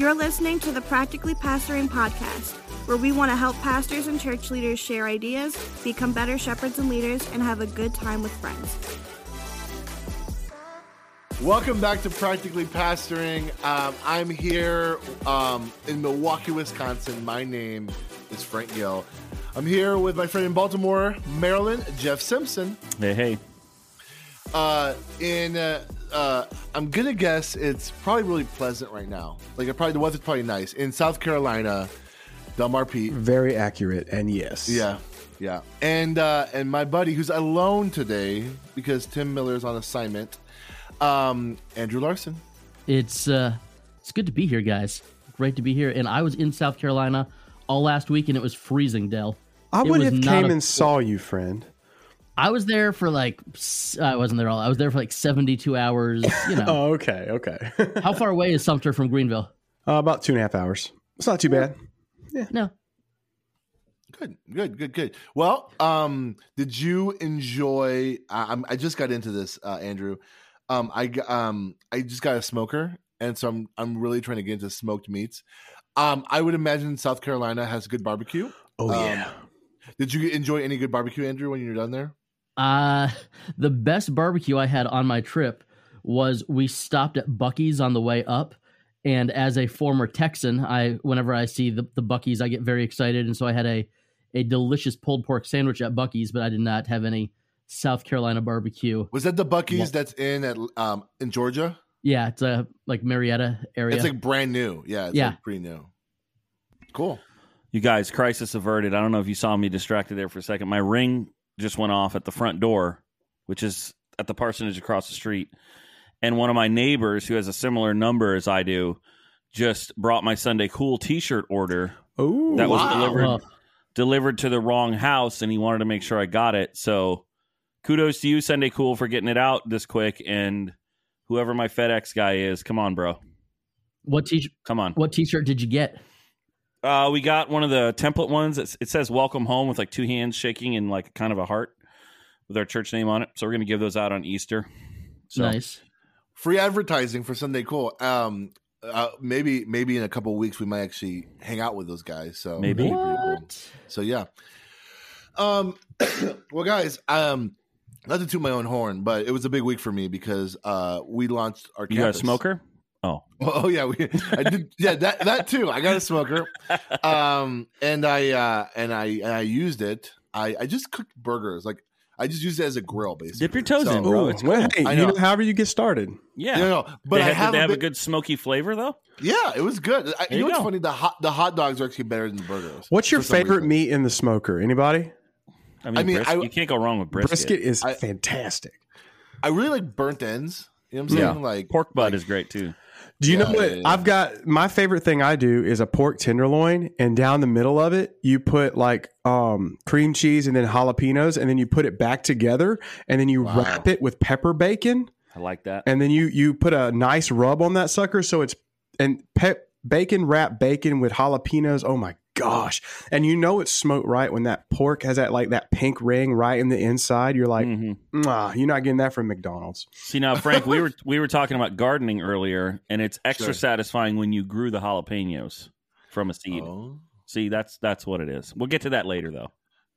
You're listening to the Practically Pastoring Podcast, where we want to help pastors and church leaders share ideas, become better shepherds and leaders, and have a good time with friends. Welcome back to Practically Pastoring. Um, I'm here um, in Milwaukee, Wisconsin. My name is Frank Gill. I'm here with my friend in Baltimore, Maryland, Jeff Simpson. Hey, hey. Uh, in uh, uh, I'm gonna guess it's probably really pleasant right now. Like, it probably the weather's probably nice in South Carolina. Delmar Pete. Very accurate, and yes. Yeah, yeah. And uh, and my buddy who's alone today because Tim Miller is on assignment. Um, Andrew Larson. It's uh, it's good to be here, guys. Great to be here. And I was in South Carolina all last week, and it was freezing. Dell. I It would have came a- and saw you, friend. I was there for like I wasn't there all. I was there for like seventy two hours. You know, Oh, okay, okay. how far away is Sumter from Greenville? uh, about two and a half hours. It's not too bad. Yeah. No, Good, good, good, good. Well, um, did you enjoy? I, I'm, I just got into this, uh, Andrew. Um, I g- um, I just got a smoker, and so I'm I'm really trying to get into smoked meats. Um, I would imagine South Carolina has good barbecue. Oh Um, yeah. Did you enjoy any good barbecue, Andrew, when you were done there? Uh, the best barbecue I had on my trip was we stopped at Buc-ee's on the way up. And as a former Texan, I whenever I see the, the Buc-ee's, I get very excited. And so I had a a delicious pulled pork sandwich at Buc-ee's, but I did not have any South Carolina barbecue. Was that the Buc-ee's What? that's in at um in Georgia? Yeah, it's a like Marietta area. It's like brand new. Yeah, it's Yeah. like pretty new. Cool. You guys, crisis averted. I don't know if you saw me distracted there for a second. My ring just went off at the front door, which is at the parsonage across the street. And one of my neighbors, who has a similar number as I do, just brought my Sunday Cool T-shirt order Oh, that was wow. delivered delivered to the wrong house, and he wanted to make sure I got it. So, kudos to you, Sunday Cool, for getting it out this quick. And whoever my FedEx guy is, come on, bro, what t come on. what t-shirt did you get? Uh, we got one of the template ones. It's, it says "Welcome Home" with like two hands shaking and like kind of a heart with our church name on it. So we're gonna give those out on Easter. So Nice. Free advertising for Sunday Cool. Um, uh, maybe maybe in a couple of weeks we might actually hang out with those guys. So Maybe. that'd be pretty cool. So yeah. Um well guys, um not to toot my own horn, but it was a big week for me because uh we launched our you got a smoker? Oh, Oh yeah, we I did yeah, that that too. I got a smoker. Um and I uh and I and I used it. I I just cooked burgers. Like I just used it as a grill basically. Dip your toes So- in, bro. Ooh, It's well, hey, I you know. know, however you get started. yeah. No, no, but they I have, have, they a have a bit- good smoky flavor though. Yeah, it was good. I, There you know you what's funny? The hot the hot dogs are actually better than the burgers. What's your favorite reason. meat in the smoker? Anybody? I mean, I mean, brisket, I- you can't go wrong with brisket. Brisket is I- fantastic. I really like burnt ends. You know what I'm saying? Yeah. Like Pork butt like- is great too. Do you Yeah, know what? yeah. I've got my favorite thing I do is a pork tenderloin, and down the middle of it, you put like um, cream cheese and then jalapenos, and then you put it back together, and then you Wow. wrap it with pepper bacon, I like that. and then you you put a nice rub on that sucker, so it's and pe- bacon wrap bacon with jalapenos. Oh my gosh! And you know it's smoked right when that pork has that like that pink ring right in the inside. You're like, mm-hmm. Mwah, you're not getting that from McDonald's. See now, Frank, we were we were talking about gardening earlier, and it's extra Sure. satisfying when you grew the jalapenos from a seed. Oh. See, that's that's what it is. We'll get to that later, though.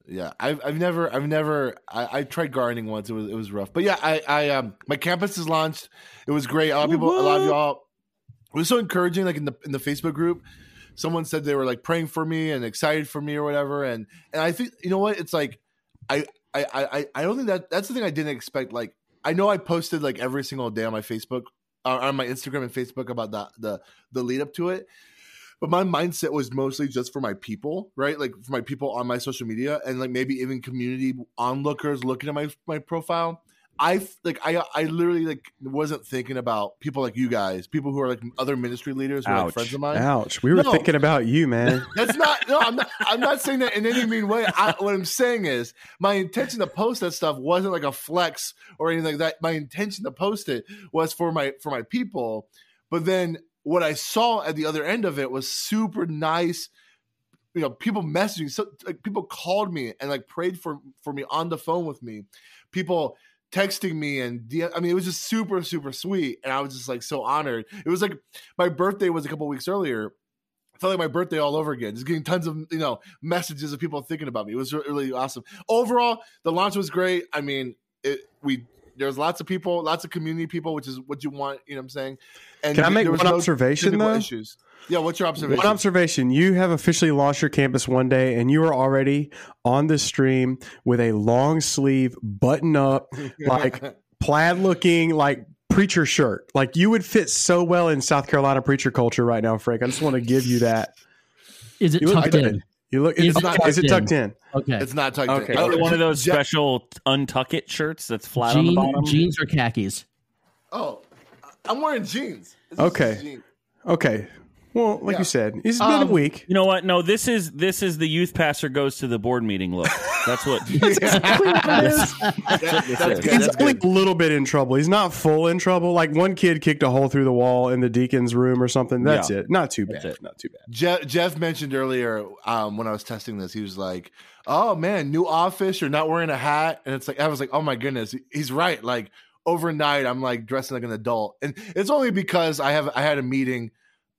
Yeah, I've I've never I've never I, I tried gardening once. It was it was rough, but yeah, I I um my campus is launched. It was great. A lot of people, a lot of y'all, it was so encouraging. Like in the in the Facebook group, someone said they were like praying for me and excited for me or whatever. And and I think you know what it's like. I I I I don't think that that's the thing I didn't expect. Like I know I posted like every single day on my Facebook, uh, on my Instagram and Facebook about the the the lead up to it. But my mindset was mostly just for my people, right? Like for my people on my social media and like maybe even community onlookers looking at my my profile. I like I I literally like wasn't thinking about people like you guys, people who are like other ministry leaders who are like friends of mine. Ouch! We were No. thinking about you, man. That's not no. I'm not. I'm not saying that in any mean way. I, what I'm saying is my intention to post that stuff wasn't like a flex or anything like that. My intention to post it was for my for my people. But then what I saw at the other end of it was super nice. You know, people messaging. So like people called me and like prayed for for me on the phone with me. People texting me and I mean it was just super super sweet and I was just like so honored. It was like my birthday was a couple weeks earlier. I felt like my birthday all over again. Just getting tons of you know messages of people thinking about me. It was really awesome. Overall, the launch was great. I mean, it we there's lots of people, lots of community people, which is what you want. You know what I'm saying? And Can I make there was one no observation, though? Issues. Yeah, what's your observation? One observation: You have officially launched your campus one day, and you are already on the stream with a long sleeve, button up, like plaid looking, like preacher shirt. Like you would fit so well in South Carolina preacher culture right now, Frank. I just want to give you that. Is it You look tucked good. in? You look. Is Is, it tucked tucked in? Okay. it's not tucked Okay. in. Is it one of those Je- special untuck it shirts that's flat on the bottom? jeans or khakis? Oh, I'm wearing jeans. This is Okay. jeans. Okay. Well, like Yeah. you said, it's been a Um, week. You know what? No, this is this is the youth pastor goes to the board meeting look. That's what. That- that's good. He's That's only a little bit in trouble. He's not full in trouble. Like one kid kicked a hole through the wall in the deacon's room or something. That's Yeah. it. Not too bad. That's it. Not too bad. Jeff, Jeff mentioned earlier um, when I was testing this, he was like, "Oh man, new office. You're not wearing a hat," and it's like I was like, "Oh my goodness, he's right." Like overnight, I'm like dressing like an adult, and it's only because I have I had a meeting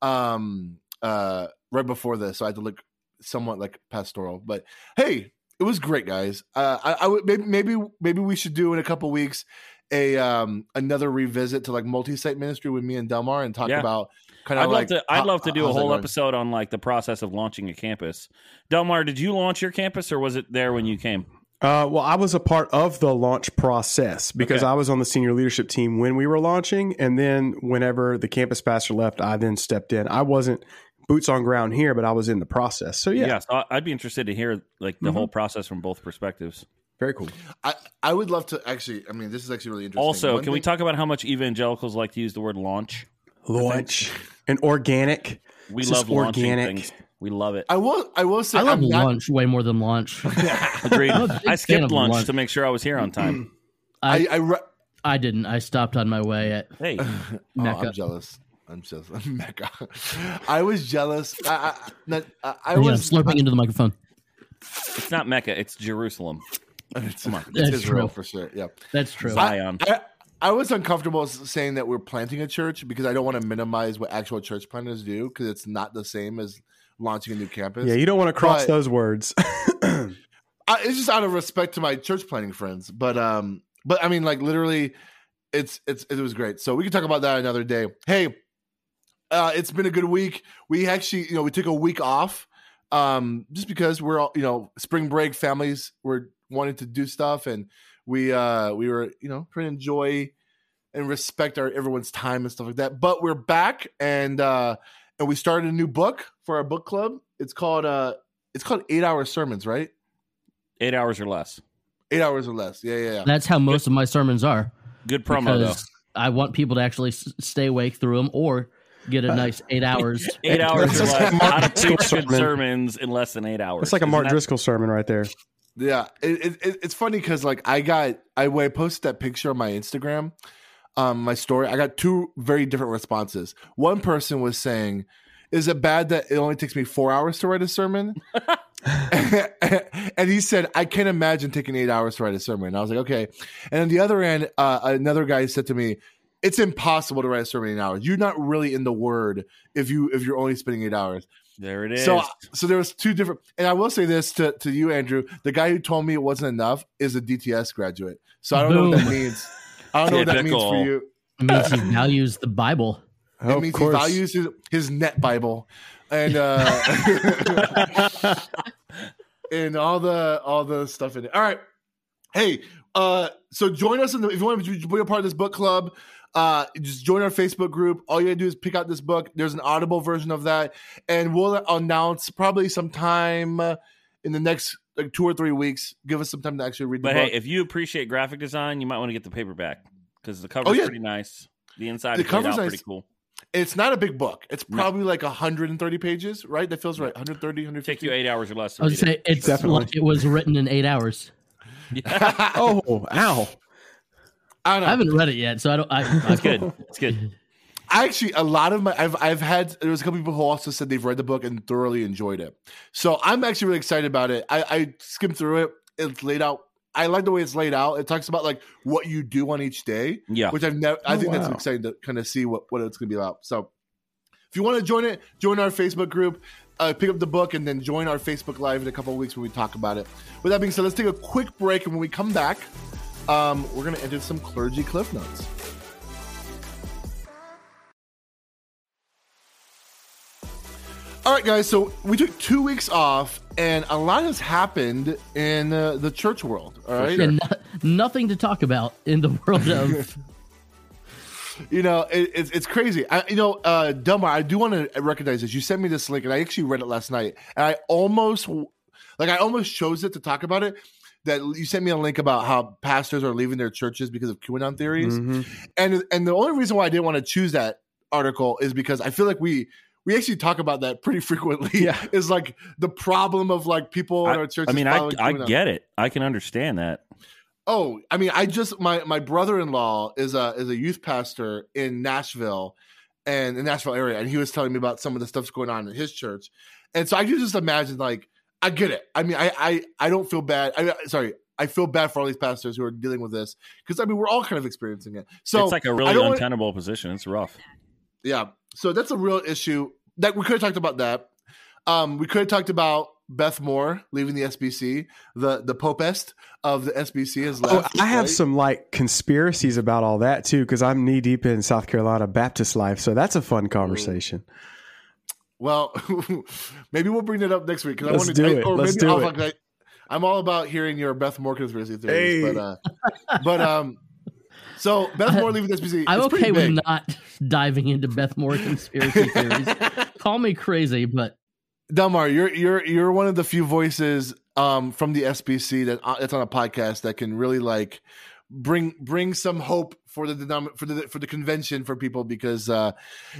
um, uh, right before this, so I had to look somewhat like pastoral. But hey, it was great, guys. Uh, I, I would maybe maybe maybe we should do in a couple weeks a um another revisit to like multi-site ministry with me and Delmar and talk Yeah. about kind I'd of love like to. I'd how- love to do a whole episode on like the process of launching a campus. Delmar, did you launch your campus or was it there when you came? Uh, well, I was a part of the launch process because Okay. I was on the senior leadership team when we were launching, and then whenever the campus pastor left, I then stepped in. I wasn't boots on ground here, but I was in the process. So yeah, yeah so I- I'd be interested to hear like the Mm-hmm. whole process from both perspectives. very cool. I, I would love to actually. I mean, this is actually really interesting. Also, One can we talk about how much evangelicals like to use the word launch? Launch and organic. We This love is launching organic. things. We love it. I will. I will say. I love I'm not, lunch way more than lunch. Agreed. I'm a big I fan skipped lunch, lunch. to make sure I was here on time. Mm-hmm. I, I, re- I didn't. I stopped on my way at Hey, oh, I'm jealous. I'm jealous. Mecca. I was jealous. I, I, not, I, I yeah, was. slurping into the microphone. it's not Mecca, it's Jerusalem. It's, Come on. it's That's Israel true. for sure. Yeah. That's true. Zion. I, I was uncomfortable saying that we're planting a church because I don't want to minimize what actual church planters do because it's not the same as launching a new campus. Yeah, you don't want to cross But- those words. I, it's just out of respect to my church planting friends. But um, but I mean, like literally, it's it's it was great. So we can talk about that another day. Hey, uh, it's been a good week. We actually, you know, we took a week off, um, just because we're all, you know, spring break families were wanting to do stuff, and we uh we were, you know, trying to enjoy and respect our everyone's time and stuff like that. But we're back, and uh, and we started a new book for our book club. It's called uh, it's called Eight Hour Sermons, right? Eight hours or less. Eight hours or less. Yeah, yeah, yeah. That's how most of my sermons are. Good promo though. I want people to actually s- stay awake through them or get a nice eight hours. Eight hours or less. like How to Mark teach good Driscoll sermons in less than eight hours. it's like a Isn't Mark that- Driscoll sermon right there. Yeah, it, it, it- it's funny because like I got I when I posted that picture on my Instagram, um, my story, I got two very different responses. One person was saying, "Is it bad that it only takes me four hours to write a sermon?" and he said, "I can't imagine taking eight hours to write a sermon." And I was like, "Okay." And on the other end, uh, another guy said to me, "It's impossible to write a sermon in eight hours. You're not really in the word if you if you're only spending eight hours." There it is. So, so there was two different, and I will say this to, to you, Andrew. The guy who told me it wasn't enough is a DTS graduate. So I don't know what that means. I don't know what that means for you. It means he values the Bible. It of means course. he values his, his net Bible, and uh, and all the all the stuff in it. All right, hey, uh, so join us in the if you want to be a part of this book club. Uh, just join our Facebook group. All you gotta do is pick out this book. There's an Audible version of that, and we'll announce probably sometime uh, in the next like two or three weeks. Give us some time to actually read the but book. hey, if you appreciate graphic design, you might want to get the paperback because the cover's Oh, yeah. pretty nice. The inside The is cover's nice. pretty cool. it's not a big book. It's No. probably like 130 pages, right? That feels right. 130, 150. Take you eight hours or less. To I was say it's Definitely. like it was written in eight hours. it. Oh, ow. I don't know. I haven't read it yet, so I don't. I, It's good. It's good. Actually a lot of my I've I've had there was a couple people who also said they've read the book and thoroughly enjoyed it. So I'm actually really excited about it. I, I skimmed through it. It's laid out I like the way it's laid out. It talks about like what you do on each day, Yeah. which I've never. I Oh, think that's exciting to kind of see what what it's going to be about. So, if you want to join it, join our Facebook group, uh, pick up the book, and then join our Facebook Live in a couple of weeks when we talk about it. With that being said, let's take a quick break, and when we come back, um, we're going to enter some clergy cliff notes. All right, guys. So we took two weeks off, and a lot has happened in uh, the church world. All right, and no- nothing to talk about in the world of you know it, it's it's crazy. I, you know, uh, Delmar, I do want to recognize this. You sent me this link, and I actually read it last night, and I almost like I almost chose it to talk about it. That you sent me a link about how pastors are leaving their churches because of QAnon theories, Mhm. and and the only reason why I didn't want to choose that article is because I feel like we we actually talk about that pretty frequently. Yeah. is like the problem of like people in I, our churches. I mean, I, I get it. I can understand that. Oh, I mean, I just my my brother in law is a is a youth pastor in Nashville, and in Nashville area, and he was telling me about some of the stuff's going on in his church, and so I can just imagine like I get it. I mean, I I I don't feel bad. I sorry. I feel bad for all these pastors who are dealing with this because I mean we're all kind of experiencing it. So it's like a really don't wanna- untenable position. It's rough. Yeah. So that's a real issue. That we could have talked about that. Um, we could have talked about Beth Moore leaving the SBC. The the popest of the SBC has Oh, left. I have right? some like conspiracies about all that too, because I'm knee deep in South Carolina Baptist life. So that's a fun conversation. Well, maybe we'll bring it up next week. 'cause Let's I want do to, it. Or Let's maybe do I'll, it. like, I, am all about hearing your Beth Moore conspiracy theories, Hey. but uh, but um, so Beth Moore leaving the SBC. I'm okay with not diving into Beth Moore conspiracy theories. Call me crazy, but Delmar, you're you're you're one of the few voices um from the SBC that uh, that's on a podcast that can really like bring bring some hope for the denom- for the for the convention for people because uh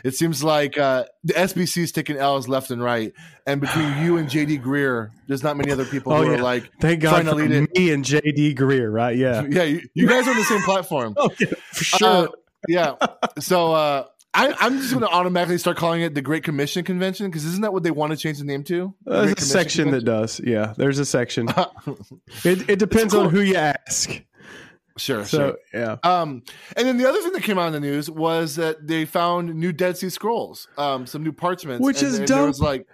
it seems like uh the SBC is taking L's left and right and between you and JD Greear there's not many other people Oh, who yeah. are like Thank Trying God for lead it. me and JD Greear, right? Yeah, yeah you, you guys are on the same platform oh, yeah for sure. Uh, yeah so uh I, I'm just going to automatically start calling it the Great Commission Convention because isn't that what they want to change the name to? The There's Great a section that does. Yeah, there's a section. It, it depends on who you ask. Sure, So sure. yeah, Um, and then the other thing that came out in the news was that they found new Dead Sea Scrolls, um, some new parchments, Which and, is and there was dope. like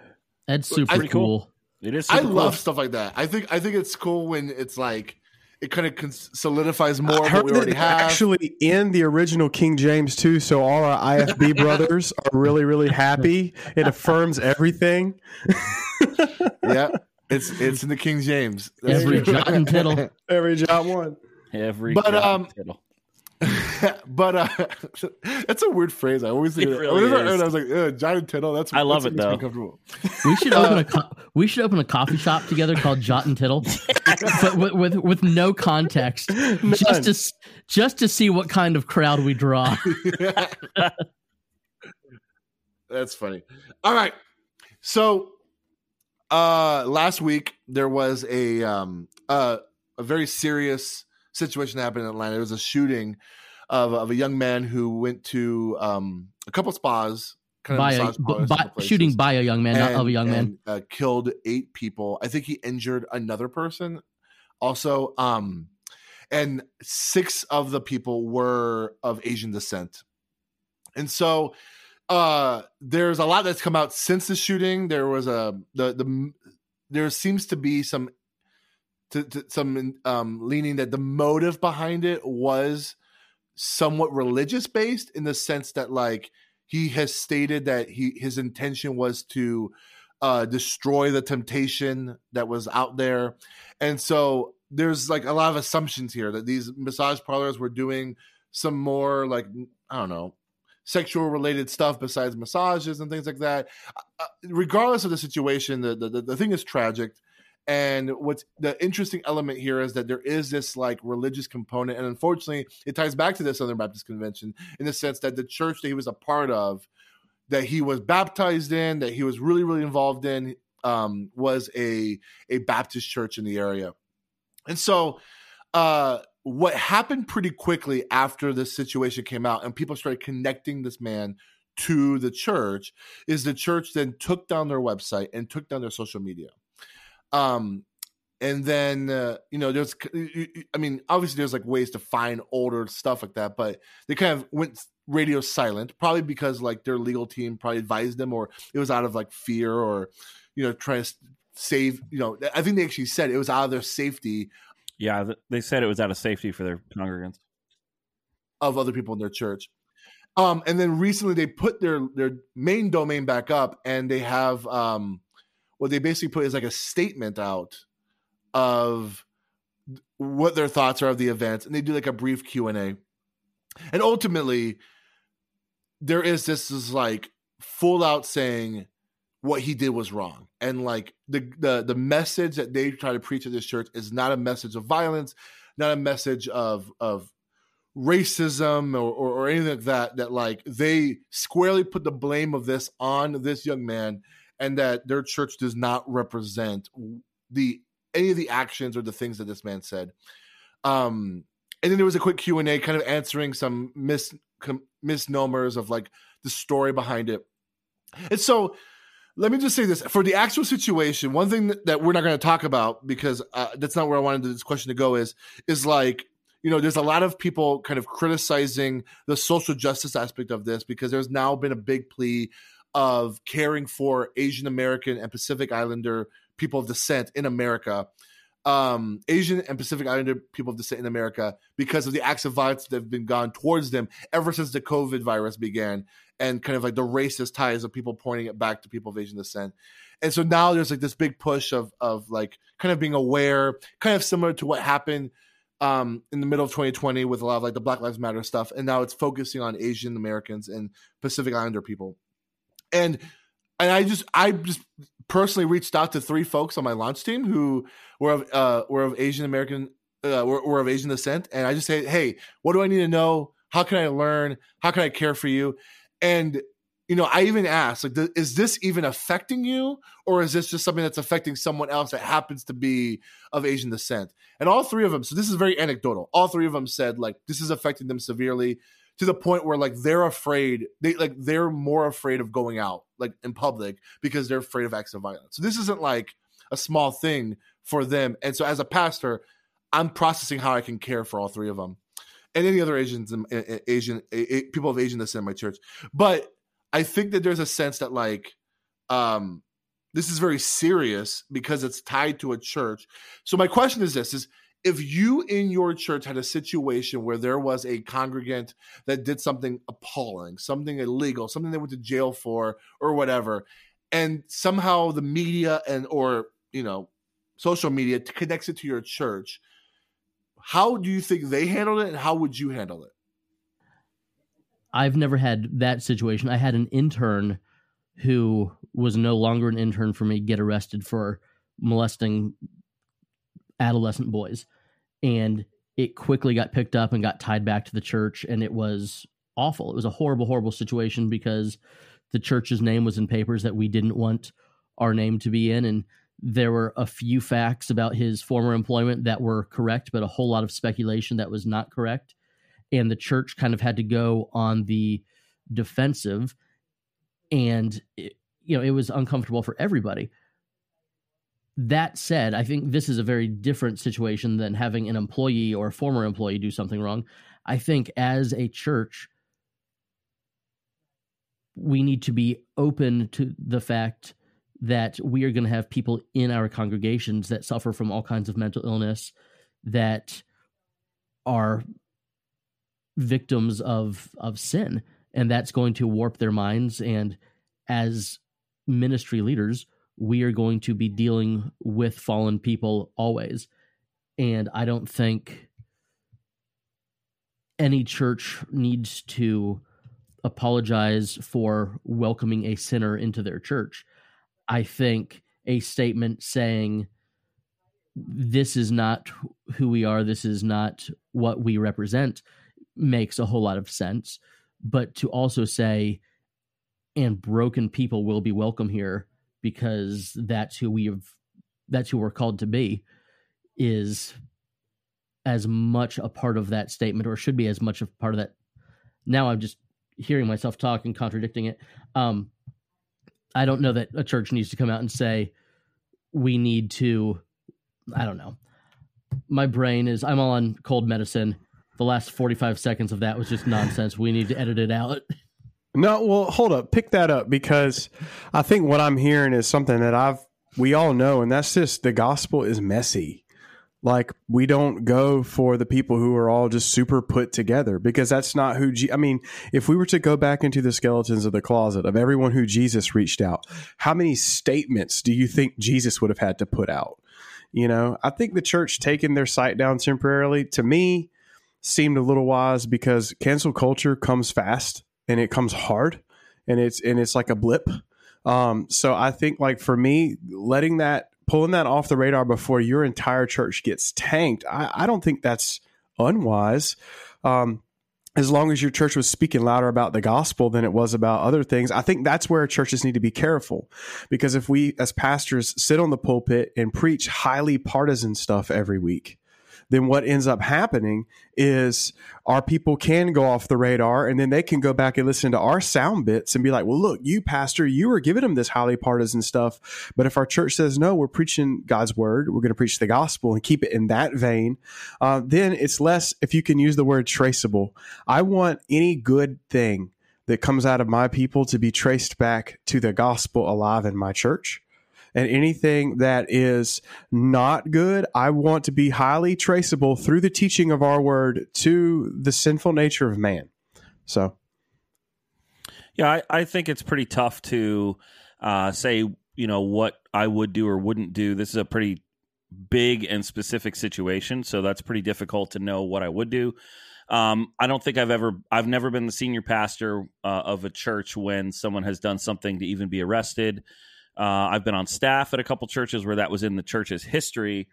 that's super Pretty cool. cool. It is. I cool. love stuff like that. I think I think it's cool when it's like it kind of cons- solidifies more I of what heard we that already have. actually in the original King James too. So all our IFB brothers are really, really happy. It affirms everything. yeah, it's it's in the King James. That's Every jot and tittle. Every job one. Every But, um, tittle. but uh, that's a weird phrase. I always think It that. really Whenever I heard, it, I was like, Ugh, John and Tittle. That's I love that's it, what makes me though. comfortable. We should Uh, open a co- we should open a coffee shop together called Jot and Tittle, but with, with with no context, just to just to see what kind of crowd we draw. That's funny. All right. So uh last week there was a um uh, a very serious situation that happened in Atlanta. There was a shooting of, of a young man who went to um a couple spas kind of by a, by, shooting by a young man, not of a young man. uh, killed eight people. I think he injured another person also um and six of the people were of Asian descent. And so uh there's a lot that's come out since the shooting there was a the the there seems to be some to, to some um leaning that the motive behind it was somewhat religious based in the sense that like he has stated that he his intention was to uh destroy the temptation that was out there and so there's like a lot of assumptions here that these massage parlors were doing some more like i don't know sexual related stuff besides massages and things like that. Uh, regardless of the situation, the, the the thing is tragic. And what's the interesting element here is that there is this like religious component, and unfortunately, it ties back to the Southern Baptist Convention in the sense that the church that he was a part of, that he was baptized in, that he was really really involved in, um, was a a Baptist church in the area, and so uh what happened pretty quickly after this situation came out and people started connecting this man to the church is the church then took down their website and took down their social media um and then uh, you know there's i mean obviously there's like ways to find older stuff like that but they kind of went radio silent probably because like their legal team probably advised them or it was out of like fear or you know trying to save you know i think they actually said it was out of their safety. Yeah they said it was out of safety for their congregants. Of other people in their church. Um and then recently they put their their main domain back up and they have um what they basically put is like a statement out of what their thoughts are of the events and they do like a brief q&a and ultimately there is this is like full out saying what he did was wrong. And like the the the message that they try to preach at this church is not a message of violence not a message of of racism or, or, or anything like that that like they squarely put the blame of this on this young man and that their church does not represent the any of the actions or the things that this man said. Um, and then there was a quick Q and A, kind of answering some mis com, misnomers of like the story behind it. And so, let me just say this for the actual situation. One thing that we're not going to talk about because uh, that's not where I wanted this question to go is is like you know there's a lot of people kind of criticizing the social justice aspect of this because there's now been a big plea of caring for Asian American and Pacific Islander people of descent in America, um, Asian and Pacific Islander people of descent in America, because of the acts of violence that have been gone towards them ever since the COVID virus began, and kind of like the racist ties of people pointing it back to people of Asian descent. And so now there's like this big push of of like kind of being aware, kind of similar to what happened um, in the middle of 2020 with a lot of like the Black Lives Matter stuff, and now it's focusing on Asian Americans and Pacific Islander people. And and I just I just personally reached out to three folks on my launch team who were of uh, were of Asian American uh, were, were of Asian descent, and I just say, hey, what do I need to know? How can I learn? How can I care for you? And you know, I even asked, like, is this even affecting you, or is this just something that's affecting someone else that happens to be of Asian descent? And all three of them, so this is very anecdotal. All three of them said like this is affecting them severely to the point where like they're afraid they like they're more afraid of going out like in public because they're afraid of acts of violence. So this isn't like a small thing for them. And so as a pastor i'm processing how i can care for all three of them and any other asians asian people of asian descent in my church. But i think that there's a sense that like um this is very serious because it's tied to a church. So my question is this is if you in your church had a situation where there was a congregant that did something appalling, something illegal, something they went to jail for or whatever, and somehow the media and or you know social media connects it to your church, how do you think they handled it, and how would you handle it? I've never had that situation. I had an intern who was no longer an intern for me get arrested for molesting adolescent boys. And it quickly got picked up and got tied back to the church. And it was awful. It was a horrible, horrible situation because the church's name was in papers that we didn't want our name to be in. And there were a few facts about his former employment that were correct, but a whole lot of speculation that was not correct. And the church kind of had to go on the defensive. And, it, you know, it was uncomfortable for everybody. That said, I think this is a very different situation than having an employee or a former employee do something wrong. I think as a church, we need to be open to the fact that we are going to have people in our congregations that suffer from all kinds of mental illness that are victims of of sin and that's going to warp their minds and as ministry leaders we are going to be dealing with fallen people always. And I don't think any church needs to apologize for welcoming a sinner into their church. I think a statement saying, this is not who we are, this is not what we represent, makes a whole lot of sense. But to also say, and broken people will be welcome here because that's who we have that's who we're called to be is as much a part of that statement or should be as much a part of that now i'm just hearing myself talk and contradicting it um i don't know that a church needs to come out and say we need to I don't know. My brain is I'm all on cold medicine. The last 45 seconds of that was just nonsense. We need to edit it out. No, well, hold up. Pick that up because I think what I'm hearing is something that I've we all know, and that's just the gospel is messy. Like we don't go for the people who are all just super put together because that's not who. Je- I mean, if we were to go back into the skeletons of the closet of everyone who Jesus reached out, how many statements do you think Jesus would have had to put out? You know, I think the church taking their site down temporarily to me seemed a little wise because cancel culture comes fast and it comes hard and it's and it's like a blip. Um, so I think like for me, letting that pulling that off the radar before your entire church gets tanked, I, I don't think that's unwise. Um, as long as your church was speaking louder about the gospel than it was about other things, I think that's where churches need to be careful. Because if we, as pastors, sit on the pulpit and preach highly partisan stuff every week, then what ends up happening is our people can go off the radar and then they can go back and listen to our sound bits and be like, well, look, you pastor, you were giving them this highly partisan stuff. But if our church says, no, we're preaching God's word, we're going to preach the gospel and keep it in that vein, uh, then it's less, if you can use the word traceable. I want any good thing that comes out of my people to be traced back to the gospel alive in my church and anything that is not good, I want to be highly traceable through the teaching of our word to the sinful nature of man. So, yeah, I, I think it's pretty tough to uh, say, you know, what I would do or wouldn't do. This is a pretty big and specific situation, so that's pretty difficult to know what I would do. Um, I don't think I've ever, I've never been the senior pastor uh, of a church when someone has done something to even be arrested. Uh, I've been on staff at a couple churches where that was in the church's history.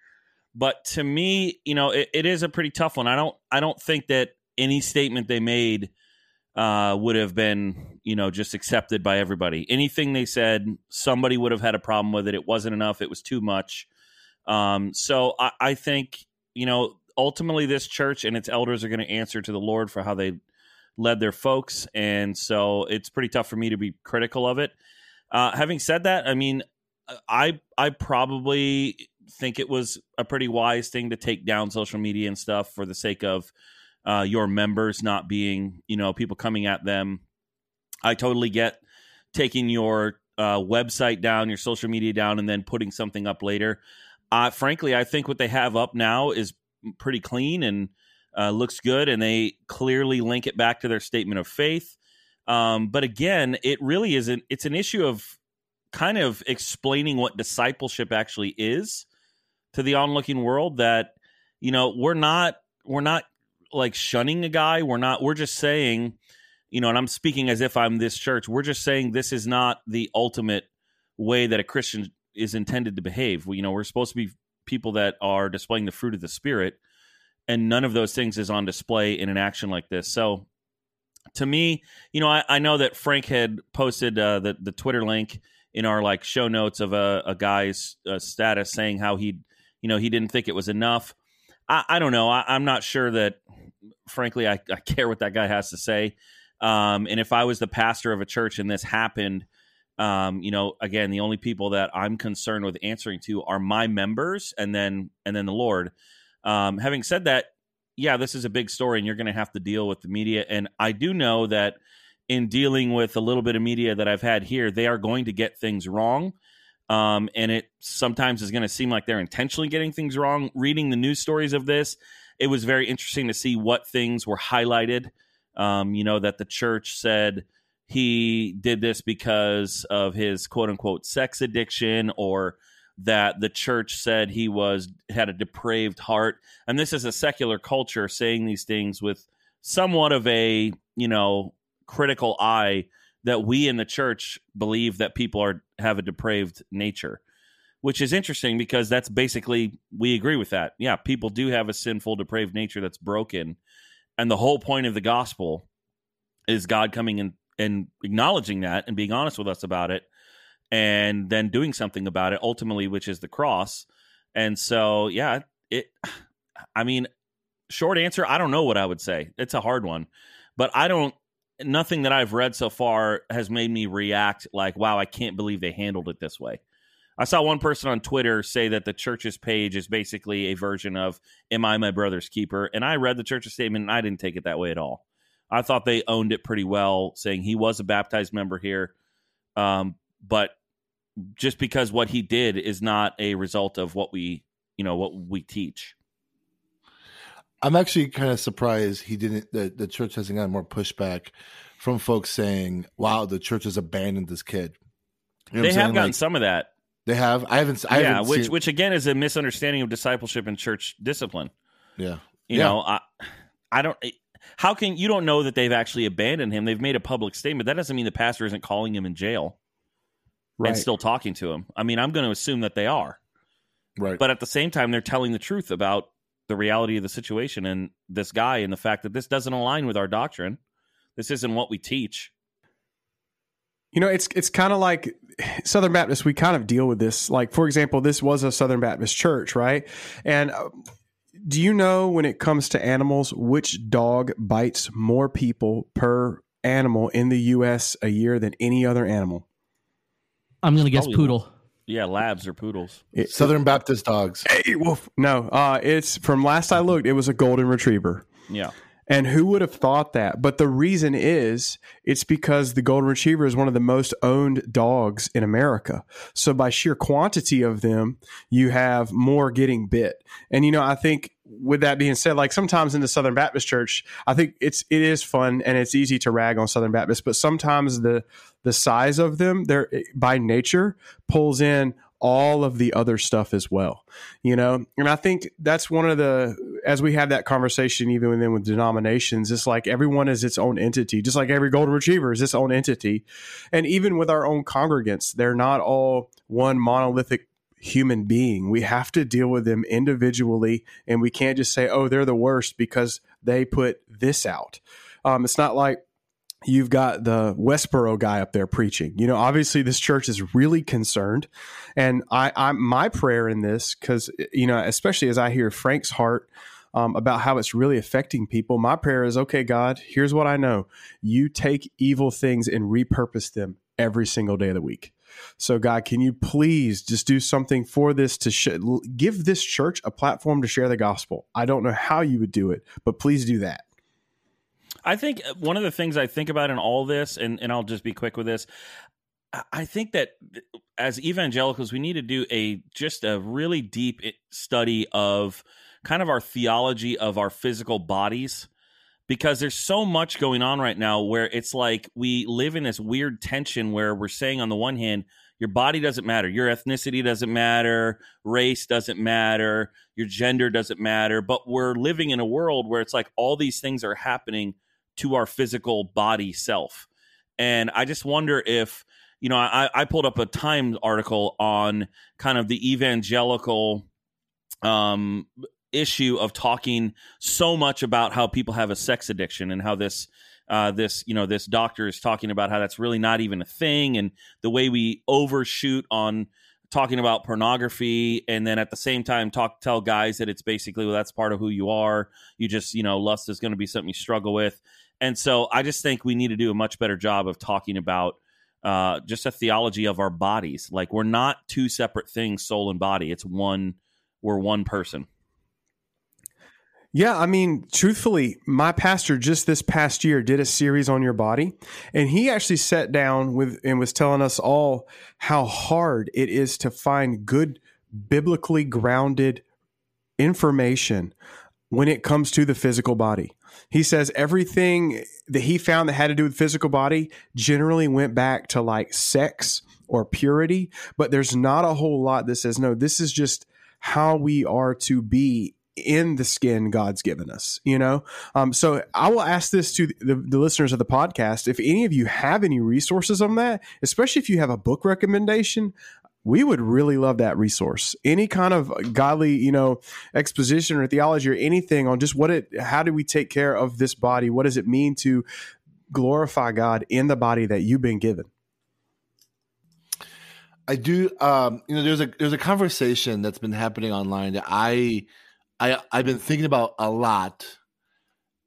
But to me, you know, it, it is a pretty tough one. I don't I don't think that any statement they made uh, would have been, you know, just accepted by everybody. Anything they said, somebody would have had a problem with it. It wasn't enough. It was too much. Um, so I, I think, you know, ultimately this church and its elders are going to answer to the Lord for how they led their folks. And so it's pretty tough for me to be critical of it. Uh, having said that, I mean, I I probably think it was a pretty wise thing to take down social media and stuff for the sake of uh, your members not being, you know, people coming at them. I totally get taking your uh, website down, your social media down, and then putting something up later. Uh, frankly, I think what they have up now is pretty clean and uh, looks good, and they clearly link it back to their statement of faith. Um, but again, it really isn't. It's an issue of kind of explaining what discipleship actually is to the onlooking world. That you know we're not we're not like shunning a guy. We're not. We're just saying, you know, and I'm speaking as if I'm this church. We're just saying this is not the ultimate way that a Christian is intended to behave. We, you know, we're supposed to be people that are displaying the fruit of the spirit, and none of those things is on display in an action like this. So to me, you know, I, I know that Frank had posted uh, the the Twitter link in our like show notes of a, a guy's uh, status saying how he, you know, he didn't think it was enough. I, I don't know. I, am not sure that, frankly, I, I, care what that guy has to say. Um, and if I was the pastor of a church and this happened, um, you know, again, the only people that I'm concerned with answering to are my members, and then and then the Lord. Um, having said that, yeah, this is a big story and you're going to have to deal with the media. And I do know that in dealing with a little bit of media that I've had here, they are going to get things wrong. Um, and it sometimes is going to seem like they're intentionally getting things wrong. Reading the news stories of this, it was very interesting to see what things were highlighted. Um, you know, that the church said he did this because of his quote unquote sex addiction or that the church said he was had a depraved heart. And this is a secular culture saying these things with somewhat of a you know critical eye that we in the church believe that people are have a depraved nature which is interesting because that's basically we agree with that. Yeah people do have a sinful depraved nature that's broken. And the whole point of the gospel is god coming and and acknowledging that and being honest with us about it and then doing something about it ultimately which is the cross. And so yeah it i mean short answer i don't know what i would say. It's a hard one. But i don't nothing that i've read so far has made me react like wow i can't believe they handled it this way. I saw one person on Twitter say that the church's page is basically a version of "Am I my brother's keeper?" And I read the church's statement, and I didn't take it that way at all. I thought they owned it pretty well, saying he was a baptized member here, um, but just because what he did is not a result of what we, you know, what we teach. I'm actually kind of surprised he didn't. The, the church hasn't gotten more pushback from folks saying, "Wow, the church has abandoned this kid." You know they have gotten like, some of that. They have. I haven't. I yeah, haven't which seen... which again is a misunderstanding of discipleship and church discipline. Yeah, you yeah. know, I I don't. Eh, how can you don't know that they've actually abandoned him? They've made a public statement. That doesn't mean the pastor isn't calling him in jail right. and still talking to him. I mean, I'm going to assume that they are. Right. But at the same time, they're telling the truth about the reality of the situation and this guy and the fact that this doesn't align with our doctrine. This isn't what we teach. You know, it's it's kind of like Southern Baptist. We kind of deal with this. Like, for example, this was a Southern Baptist church, right? And uh, do you know when it comes to animals, which dog bites more people per animal in the U.S. a year than any other animal? I'm going to guess Probably poodle. Yeah, labs or poodles. It- Southern Baptist dogs. Hey, wolf. No, uh, it's from last I looked, it was a golden retriever. Yeah. And who would have thought that? But the reason is it's because the golden retriever is one of the most owned dogs in America. So by sheer quantity of them, you have more getting bit. And you know, I think with that being said, like sometimes in the Southern Baptist Church, I think it's it is fun and it's easy to rag on Southern Baptist, but sometimes the the size of them, they're by nature pulls in all of the other stuff as well you know? And i think that's one of the as we have that conversation even within with denominations it's like everyone is its own entity just like every golden retriever is its own entity. And even with our own congregants they're not all one monolithic human being we have to deal with them individually and we can't just say oh they're the worst because they put this out um, it's not like you've got the Westboro guy up there preaching. You know, obviously this church is really concerned, and I, I my prayer in this because you know, especially as I hear Frank's heart. Um, about how it's really affecting people. My prayer is okay, God, here's what I know. You take evil things and repurpose them every single day of the week. So, God, can you please just do something for this to sh- give this church a platform to share the gospel? I don't know how you would do it, but please do that. I think uh, one of the things I think about in all this, and, and I'll just be quick with this, I think that as evangelicals, we need to do a just a really deep study of kind of our theology of our physical bodies because there's so much going on right now where it's like we live in this weird tension where we're saying on the one hand your body doesn't matter your ethnicity doesn't matter race doesn't matter your gender doesn't matter but we're living in a world where it's like all these things are happening to our physical body self. And I just wonder if, you know, I, I pulled up a Times article on kind of the evangelical um, issue of talking so much about how people have a sex addiction and how this uh, this you know this doctor is talking about how that's really not even a thing and the way we overshoot on talking about pornography and then at the same time talk tell guys that it's basically well that's part of who you are you just you know lust is going to be something you struggle with and so I just think we need to do a much better job of talking about uh, just a theology of our bodies. Like we're not two separate things, soul and body. It's one. We're one person. Yeah, I mean, truthfully, my pastor just this past year did a series on your body, and he actually sat down with and was telling us all how hard it is to find good biblically grounded information when it comes to the physical body. He says everything that he found that had to do with physical body generally went back to like sex or purity, but there's not a whole lot that says, no, this is just how we are to be in the skin God's given us, you know? Um, so I will ask this to the, the, listeners of the podcast. If any of you have any resources on that, especially if you have a book recommendation, we would really love that resource. Any kind of godly, you know, exposition or theology or anything on just what it, how do we take care of this body? What does it mean to glorify God in the body that you've been given? I do. Um, you know, there's a there's a conversation that's been happening online that I, I I've been thinking about a lot,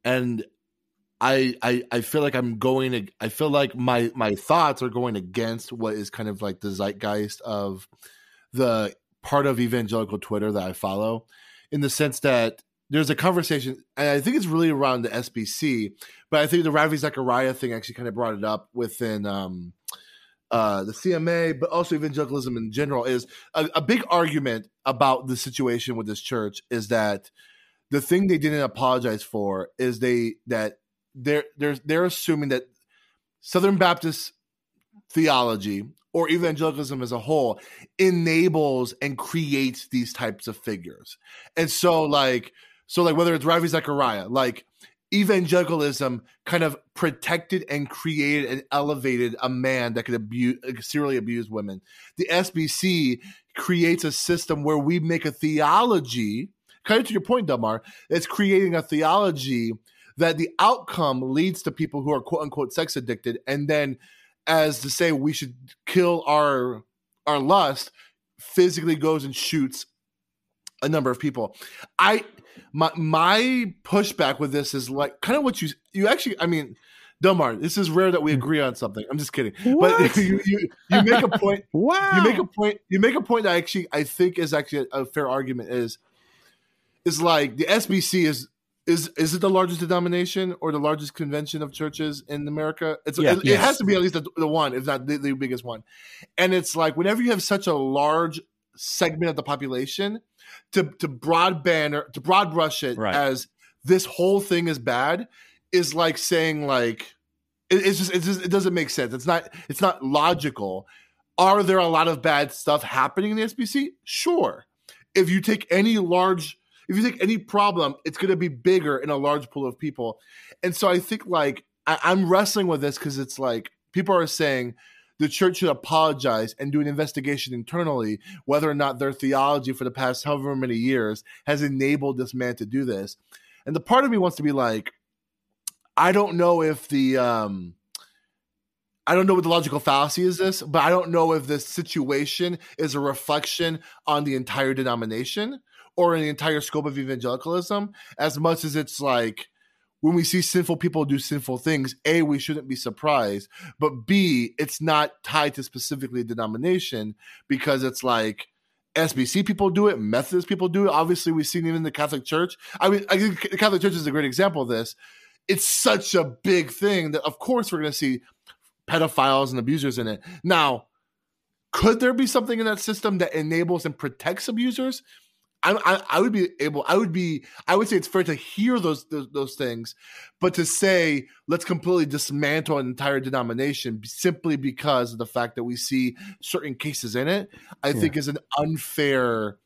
and I, I I feel like I'm going I feel like my my thoughts are going against what is kind of like the zeitgeist of the part of evangelical Twitter that I follow, in the sense that there's a conversation, and I think it's really around the SBC, but I think the Ravi Zachariah thing actually kind of brought it up within um, uh, the CMA, but also evangelicalism in general. Is a, a big argument about the situation with this church is that the thing they didn't apologize for is they that they're they're they're assuming that Southern Baptist theology or evangelicalism as a whole enables and creates these types of figures. And so like so like whether it's Ravi Zacharias, like evangelicalism kind of protected and created and elevated a man that could abuse uh, serially abuse women. The SBC creates a system where we make a theology, kind of to your point, Delmar, it's creating a theology that the outcome leads to people who are quote unquote sex addicted and then as to say we should kill our our lust physically goes and shoots a number of people i my my pushback with this is like kind of what you you actually i mean Delmar, this is rare that we mm. agree on something. I'm just kidding, What? but you, you you make a point. Wow. You make a point. You make a point that I actually I think is actually a, a fair argument. Is is like the SBC is is is it the largest denomination or the largest convention of churches in America? It's Yeah. it, it has to be at least the, the one, if not the, the biggest one. And it's like whenever you have such a large segment of the population to to broad banner to broad brush it Right. as this whole thing is bad is like saying like it, it's just it's just it doesn't make sense. It's not it's not logical. Are there a lot of bad stuff happening in the SBC? Sure. If you take any large if you take any problem, it's going to be bigger in a large pool of people. And so I think like I, I'm wrestling with this because it's like people are saying the church should apologize and do an investigation internally whether or not their theology for the past however many years has enabled this man to do this. And the part of me wants to be like, I don't know if the um I don't know what the logical fallacy is this, but I don't know if this situation is a reflection on the entire denomination or in the entire scope of evangelicalism as much as it's like when we see sinful people do sinful things, A, we shouldn't be surprised, but B, it's not tied to specifically a denomination because it's like SBC people do it, Methodist people do it. Obviously, we've seen even the Catholic Church. I mean, I think the Catholic Church is a great example of this. It's such a big thing that, of course, we're going to see pedophiles and abusers in it. Now, could there be something in that system that enables and protects abusers? I, I, I would be able. I would be. I would say it's fair to hear those, those those things, but to say let's completely dismantle an entire denomination simply because of the fact that we see certain cases in it, I think is an unfair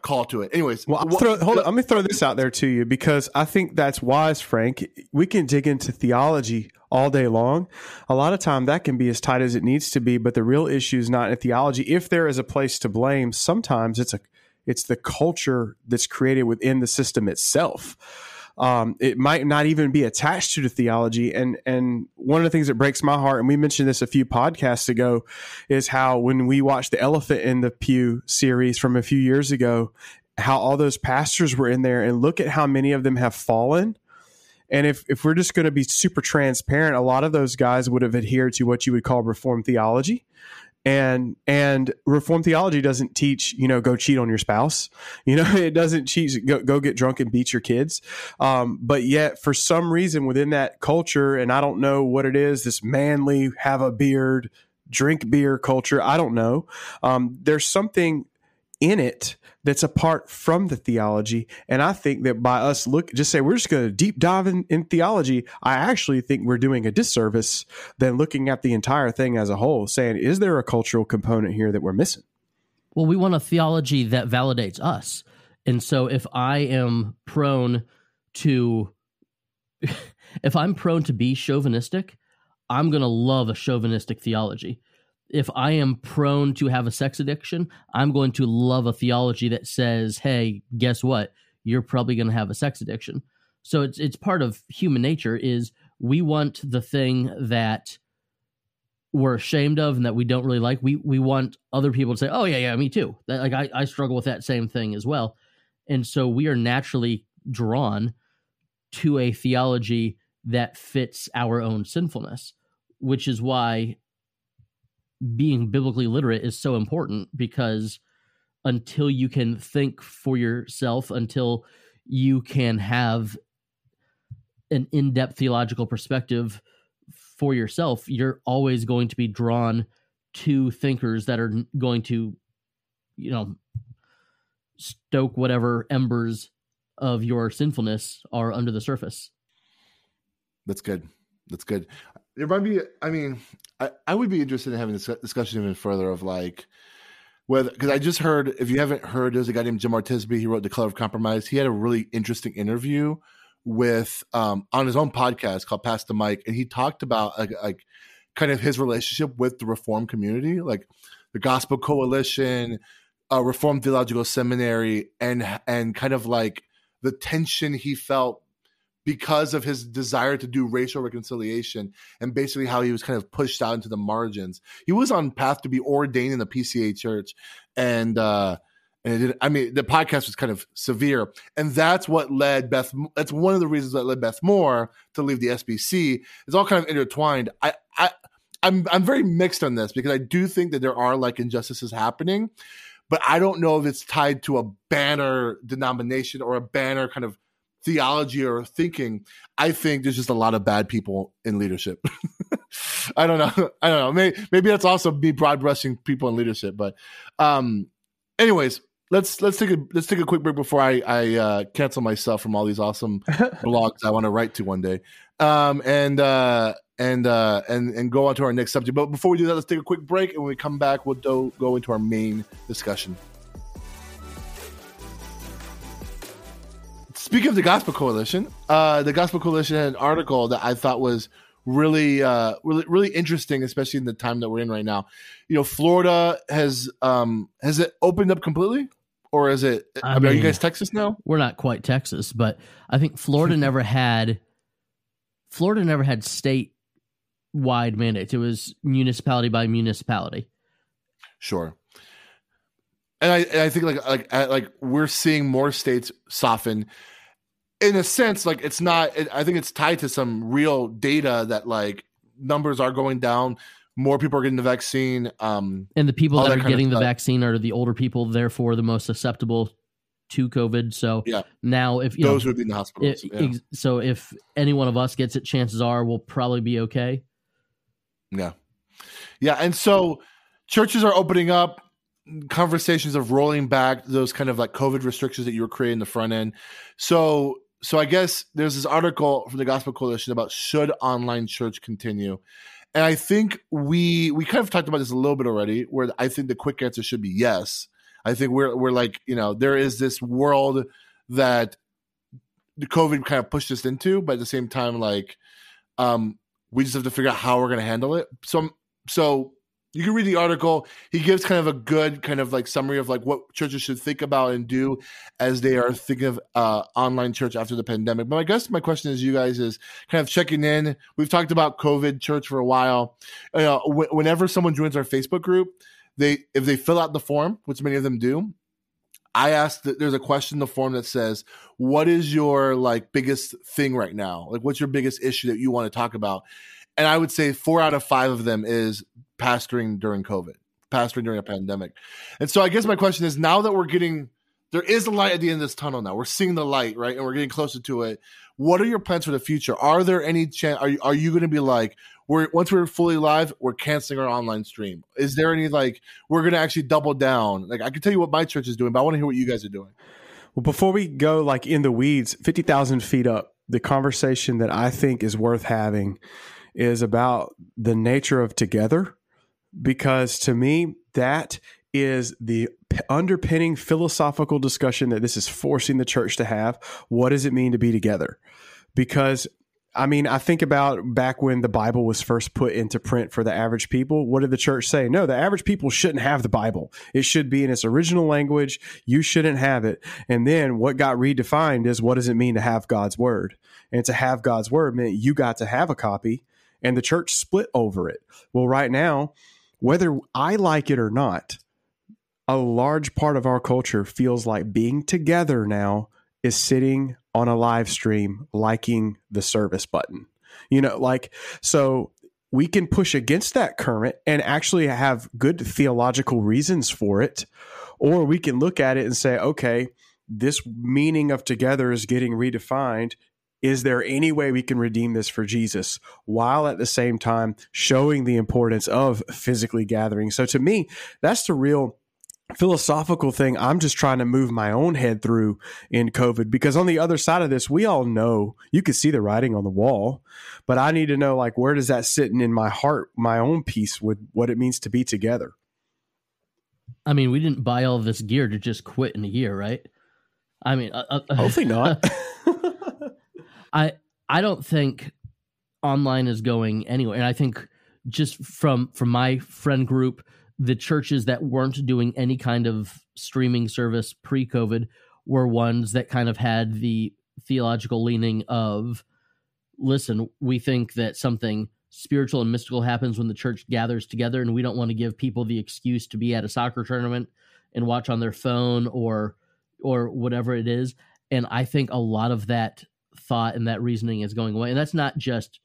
call to it. Anyways, Well, I'll what- throw, hold on. Let me throw this out there to you because I think that's wise, Frank. We can dig into theology all day long. A lot of time that can be as tight as it needs to be, but the real issue is not in theology. If there is a place to blame, sometimes it's a it's the culture that's created within the system itself. Um, it might not even be attached to the theology. And and one of the things that breaks my heart, and we mentioned this a few podcasts ago, is how when we watched the Elephant in the Pew series from a few years ago, how all those pastors were in there, and look at how many of them have fallen. And if, if we're just going to be super transparent, a lot of those guys would have adhered to what you would call reform theology and and reformed theology doesn't teach you know go cheat on your spouse. You know it doesn't teach go, go get drunk and beat your kids. Um, but yet for some reason within that culture and i don't know what it is this manly have a beard drink beer culture i don't know. Um, there's something in it that's apart from the theology. And I think that by us look, just say we're just going to deep dive in, in theology, I actually think we're doing a disservice than looking at the entire thing as a whole, saying, is there a cultural component here that we're missing? Well, we want a theology that validates us. And so if I am prone to if I'm prone to be chauvinistic, I'm going to love a chauvinistic theology. If I am prone to have a sex addiction, I'm going to love a theology that says, "Hey, guess what? You're probably going to have a sex addiction." So it's it's part of human nature is we want the thing that we're ashamed of and that we don't really like. We we want other people to say, "Oh yeah, yeah, me too." That, like I I struggle with that same thing as well, and so we are naturally drawn to a theology that fits our own sinfulness, which is why being biblically literate is so important because until you can think for yourself, until you can have an in-depth theological perspective for yourself, you're always going to be drawn to thinkers that are going to, you know, stoke whatever embers of your sinfulness are under the surface. That's good. That's good. There might be. I mean, I, I would be interested in having this discussion even further of like whether because I just heard. If you haven't heard, there's a guy named Jemar Tisby He wrote The Color of Compromise. He had a really interesting interview with um on his own podcast called Pass the Mic, and he talked about like like kind of his relationship with the Reform community, like the Gospel Coalition, uh, Reformed Theological Seminary, and and kind of like the tension he felt because of his desire to do racial reconciliation and basically how he was kind of pushed out into the margins. He was on path to be ordained in the PCA church and uh and it did, I mean the podcast was kind of severe and that's what led Beth that's one of the reasons that led Beth Moore to leave the SBC. It's all kind of intertwined. I I I'm I'm very mixed on this because I do think that there are like injustices happening, but I don't know if it's tied to a banner denomination or a banner kind of theology or thinking. I think there's just a lot of bad people in leadership. I don't know. I don't know. Maybe, maybe that's also me broad brushing people in leadership. But, um, anyways, let's let's take a let's take a quick break before I I uh, cancel myself from all these awesome blogs I want to write to one day. Um, and uh, and uh, and and go on to our next subject. But before we do that, let's take a quick break, and when we come back, we'll do, go into our main discussion. Speaking of the Gospel Coalition, uh, the Gospel Coalition had an article that I thought was really, uh, really, really interesting, especially in the time that we're in right now. You know, Florida has um, has it opened up completely, or is it? I, I mean, are you guys Texas now? We're not quite Texas, but I think Florida never had. Florida never had state wide mandates. It was municipality by municipality. Sure. And I, and I think like like like we're seeing more states soften in a sense, like it's not. I think it's tied to some real data that like numbers are going down. More people are getting the vaccine. Um, and the people that, that are getting the vaccine are the older people, therefore the most susceptible to COVID. So yeah. now, if you those know, would be in the hospitals. It, yeah. so if any one of us gets it, chances are we'll probably be okay. Yeah, yeah, and so churches are opening up. Conversations of rolling back those kind of like COVID restrictions that you were creating the front end. So so I guess there's this article from the Gospel Coalition about should online church continue, and I think we we kind of talked about this a little bit already. Where I think the quick answer should be yes. I think we're we're like you know there is this world that the COVID kind of pushed us into, but at the same time, like um, we just have to figure out how we're going to handle it. So so you can read the article. He gives kind of a good kind of like summary of like what churches should think about and do as they are thinking of uh, online church after the pandemic. But I guess my question is, you guys is kind of checking in. We've talked about COVID church for a while. Uh, whenever someone joins our Facebook group, they if they fill out the form, which many of them do, I asked that there's a question in the form that says, "What is your like biggest thing right now? Like, what's your biggest issue that you want to talk about?" And I would say four out of five of them is pastoring during COVID, pastoring during a pandemic. And so I guess my question is now that we're getting there is a light at the end of this tunnel now. We're seeing the light, right? And we're getting closer to it. What are your plans for the future? Are there any chance are you, are you going to be like we're once we're fully live, we're canceling our online stream? Is there any like we're going to actually double down? Like I can tell you what my church is doing, but I want to hear what you guys are doing. Well, before we go like in the weeds, 50,000 feet up, the conversation that I think is worth having is about the nature of together because to me, that is the underpinning philosophical discussion that this is forcing the church to have. What does it mean to be together? Because I mean, I think about back when the Bible was first put into print for the average people. What did the church say? No, the average people shouldn't have the Bible. It should be in its original language. You shouldn't have it. And then what got redefined is what does it mean to have God's word? And to have God's word meant you got to have a copy, and the church split over it. Well, right now, whether I like it or not, a large part of our culture feels like being together now is sitting on a live stream liking the service button. You know, like, so we can push against that current and actually have good theological reasons for it. Or we can look at it and say, okay, this meaning of together is getting redefined. Is there any way we can redeem this for Jesus while at the same time showing the importance of physically gathering? So to me, that's the real philosophical thing I'm just trying to move my own head through in COVID because on the other side of this, we all know you can see the writing on the wall, but I need to know like where does that sit in my heart, my own peace with what it means to be together. I mean, we didn't buy all this gear to just quit in a year, right? I mean, uh, uh hopefully not. I I don't think online is going anywhere, and I think just from from my friend group the churches that weren't doing any kind of streaming service pre COVID were ones that kind of had the theological leaning of listen, we think that something spiritual and mystical happens when the church gathers together, and we don't want to give people the excuse to be at a soccer tournament and watch on their phone or or whatever it is. And I think a lot of that thought and that reasoning is going away. And that's not just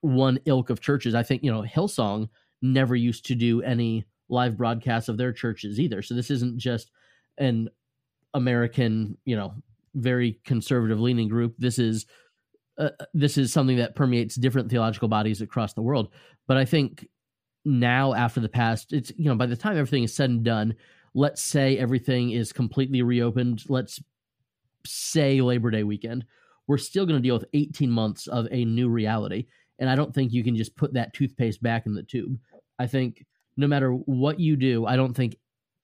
one ilk of churches. I think, you know, Hillsong never used to do any live broadcasts of their churches either. So this isn't just an American, you know, very conservative leaning group. This is uh, this is something that permeates different theological bodies across the world. But I think now after the past, it's you know by the time everything is said and done, let's say everything is completely reopened. Let's say Labor Day weekend. We're still going to deal with 18 months of a new reality. And I don't think you can just put that toothpaste back in the tube. I think no matter what you do, I don't think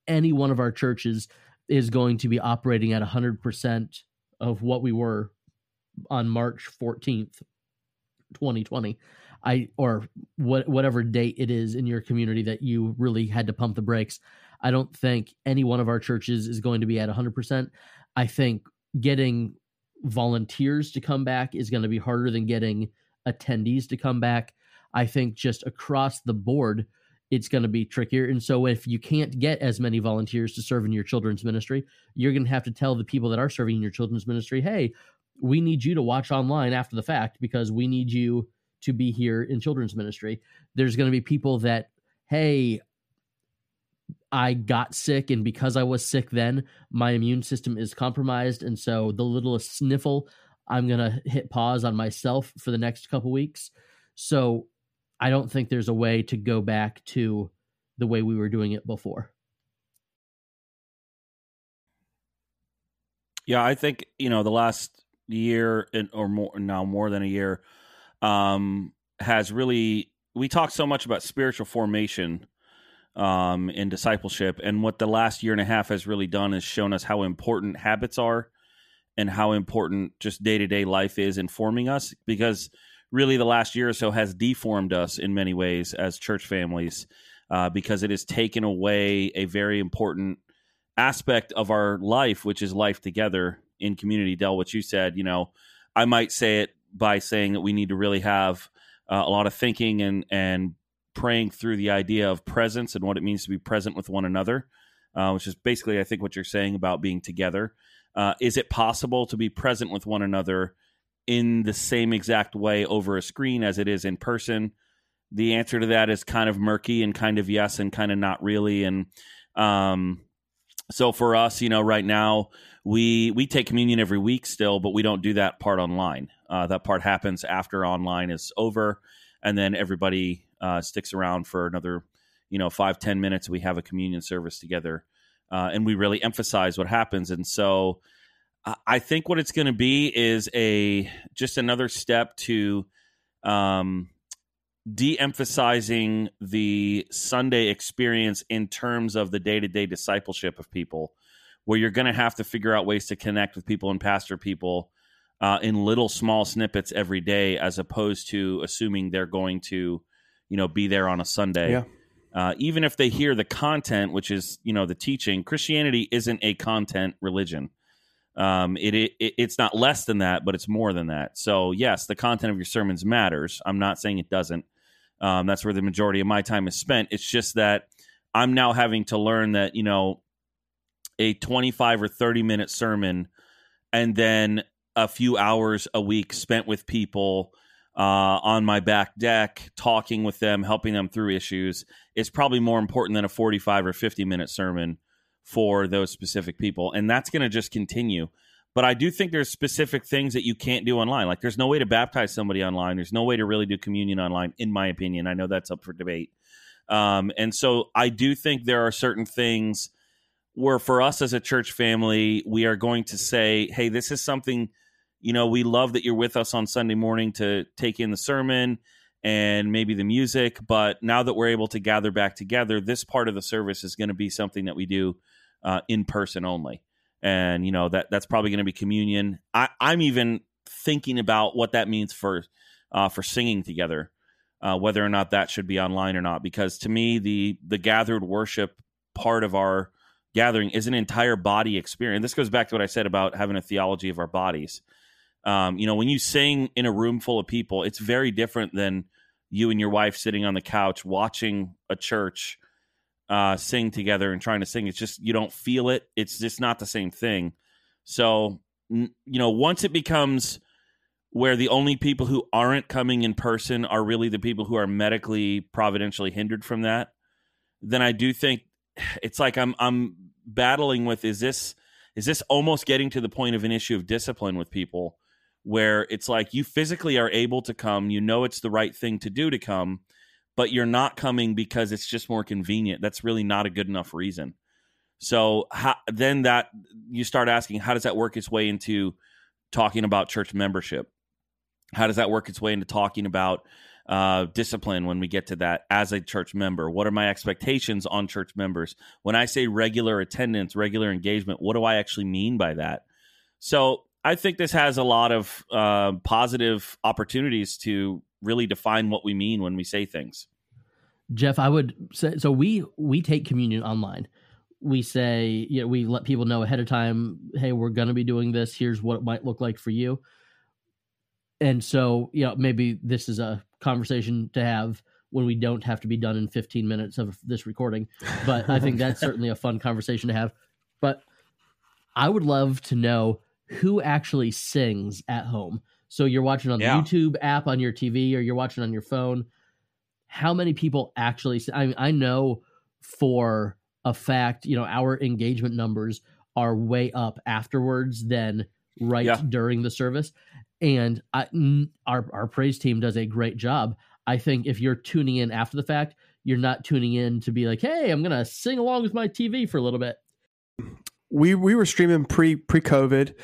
any one of our churches is going to be operating at 100% of what we were on March 14th, 2020. I or what whatever date it is in your community that you really had to pump the brakes. I don't think any one of our churches is going to be at 100%. I think getting volunteers to come back is going to be harder than getting attendees to come back. I think just across the board, it's going to be trickier. And so, if you can't get as many volunteers to serve in your children's ministry, you're going to have to tell the people that are serving in your children's ministry, hey, we need you to watch online after the fact because we need you to be here in children's ministry. There's going to be people that, hey, I got sick, and because I was sick then, my immune system is compromised. And so, the littlest sniffle, I'm going to hit pause on myself for the next couple weeks. So, I don't think there's a way to go back to the way we were doing it before. Yeah, I think you know the last year and or more now more than a year um, has really we talk so much about spiritual formation um, in discipleship, and what the last year and a half has really done is shown us how important habits are and how important just day to day life is in forming us because really the last year or so has deformed us in many ways as church families uh, because it has taken away a very important aspect of our life, which is life together in community. Dell, what you said, you know, I might say it by saying that we need to really have uh, a lot of thinking and and praying through the idea of presence and what it means to be present with one another, uh, which is basically, I think, what you're saying about being together. Uh, is it possible to be present with one another in the same exact way over a screen as it is in person? The answer to that is kind of murky and kind of yes and kind of not really. And um, so for us, you know, right now we we take communion every week still, but we don't do that part online. Uh, that part happens after online is over, and then everybody uh, sticks around for another, you know, five ten minutes. We have a communion service together, uh, and we really emphasize what happens. And so I think what it's going to be is a just another step to um, de-emphasizing the Sunday experience in terms of the day-to-day discipleship of people, where you're going to have to figure out ways to connect with people and pastor people uh, in little small snippets every day, as opposed to assuming they're going to, you know, be there on a Sunday. Yeah. Uh, even if they hear the content, which is you know the teaching, Christianity isn't a content religion. Um, it, it it's not less than that, but it's more than that. So yes, the content of your sermons matters. I'm not saying it doesn't. Um, that's where the majority of my time is spent. It's just that I'm now having to learn that you know a 25 or 30 minute sermon, and then a few hours a week spent with people uh, on my back deck, talking with them, helping them through issues, is probably more important than a 45 or 50 minute sermon for those specific people. And that's going to just continue. But I do think there's specific things that you can't do online. Like there's no way to baptize somebody online. There's no way to really do communion online, in my opinion. I know that's up for debate. Um, and so I do think there are certain things where for us as a church family, we are going to say, hey, this is something, you know, we love that you're with us on Sunday morning to take in the sermon and maybe the music. But now that we're able to gather back together, this part of the service is going to be something that we do uh, in person only and you know that that's probably going to be communion. I, I'm even thinking about what that means for uh, for singing together, uh, whether or not that should be online or not. Because to me, the the gathered worship part of our gathering is an entire body experience. This goes back to what I said about having a theology of our bodies. Um, you know, when you sing in a room full of people, it's very different than you and your wife sitting on the couch watching a church uh, sing together and trying to sing. It's just you don't feel it. It's just not the same thing. So you know, once it becomes where the only people who aren't coming in person are really the people who are medically providentially hindered from that, then I do think it's like I'm I'm battling with is this is this almost getting to the point of an issue of discipline with people where it's like you physically are able to come, you know it's the right thing to do to come, but you're not coming because it's just more convenient. That's really not a good enough reason. So how, then that you start asking, how does that work its way into talking about church membership? How does that work its way into talking about uh, discipline when we get to that as a church member? What are my expectations on church members? When I say regular attendance, regular engagement, what do I actually mean by that? So I think this has a lot of uh, positive opportunities to really define what we mean when we say things. Jeff, I would say so. We we take communion online. We say, you know, we let people know ahead of time, hey, we're going to be doing this. Here's what it might look like for you. And so, you know, maybe this is a conversation to have when we don't have to be done in 15 minutes of this recording. But I think that's certainly a fun conversation to have. But I would love to know who actually sings at home. So you're watching on the yeah. YouTube app on your TV or you're watching on your phone. How many people actually? I mean, I know for a fact, you know, our engagement numbers are way up afterwards than right yeah. during the service, and I, our our praise team does a great job. I think if you're tuning in after the fact, you're not tuning in to be like, "Hey, I'm gonna sing along with my TV for a little bit." We we were streaming pre pre COVID,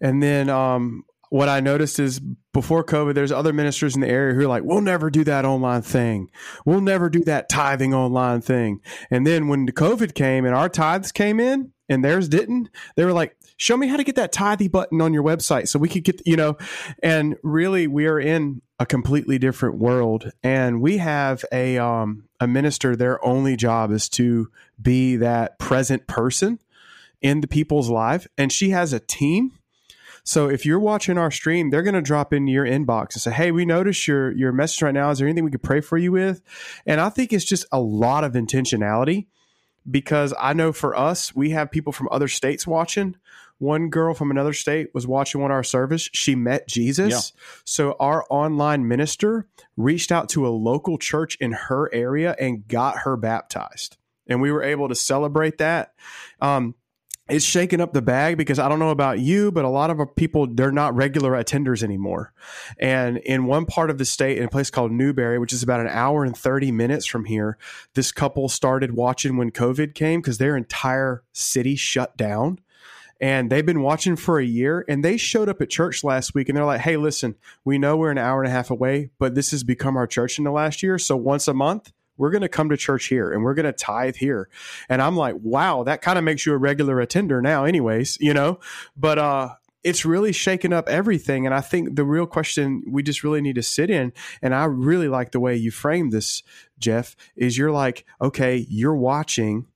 and then um, what I noticed is before COVID, there's other ministers in the area who are like, we'll never do that online thing. We'll never do that tithing online thing. And then when the COVID came and our tithes came in and theirs didn't, they were like, show me how to get that tithy button on your website so we could get, you know, and really we are in a completely different world. And we have a, um, a minister, their only job is to be that present person in the people's life. And she has a team so if you're watching our stream, they're going to drop into your inbox and say, "Hey, we noticed your your message right now. Is there anything we could pray for you with?" And I think it's just a lot of intentionality because I know for us, we have people from other states watching. One girl from another state was watching one of our service. She met Jesus. Yeah. So our online minister reached out to a local church in her area and got her baptized. And we were able to celebrate that. Um, it's shaking up the bag because I don't know about you, but a lot of people they're not regular attenders anymore. And in one part of the state, in a place called Newberry, which is about an hour and thirty minutes from here, this couple started watching when COVID came because their entire city shut down. And they've been watching for a year and they showed up at church last week and they're like, hey, listen, we know we're an hour and a half away, but this has become our church in the last year. So once a month, we're going to come to church here and we're going to tithe here. And I'm like, wow, that kind of makes you a regular attender now, anyways, you know? But, uh, it's really shaken up everything. And I think the real question we just really need to sit in, and I really like the way you frame this, Jeff, is you're like, okay, you're watching,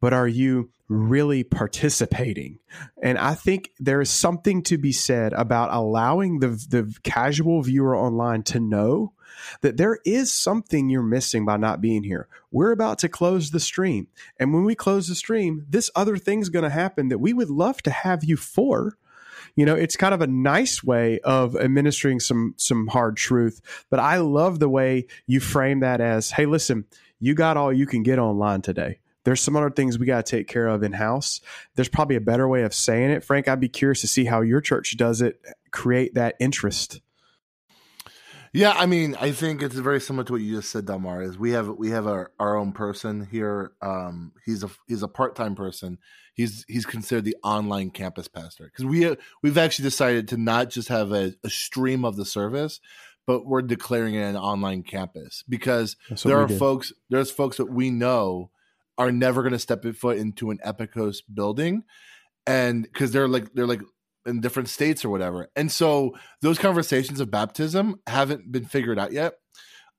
but are you really participating? And I think there is something to be said about allowing the, the casual viewer online to know that there is something you're missing by not being here. We're about to close the stream. And when we close the stream, this other thing's going to happen that we would love to have you for. You know, it's kind of a nice way of administering some some hard truth, but I love the way you frame that as, "Hey, listen, you got all you can get online today there's some other things we got to take care of in house. There's probably a better way of saying it. Frank, I'd be curious to see how your church does it, create that interest. Yeah, I mean, I think it's very similar to what you just said, Delmar. Is we have we have our, our own person here. Um, he's a he's a part time person. He's he's considered the online campus pastor because we we've actually decided to not just have a, a, stream of the service, but we're declaring it an online campus because there are folks there's folks that we know are never going to step foot into an Epicos building, and because they're like they're like in different states or whatever. And so those conversations of baptism haven't been figured out yet.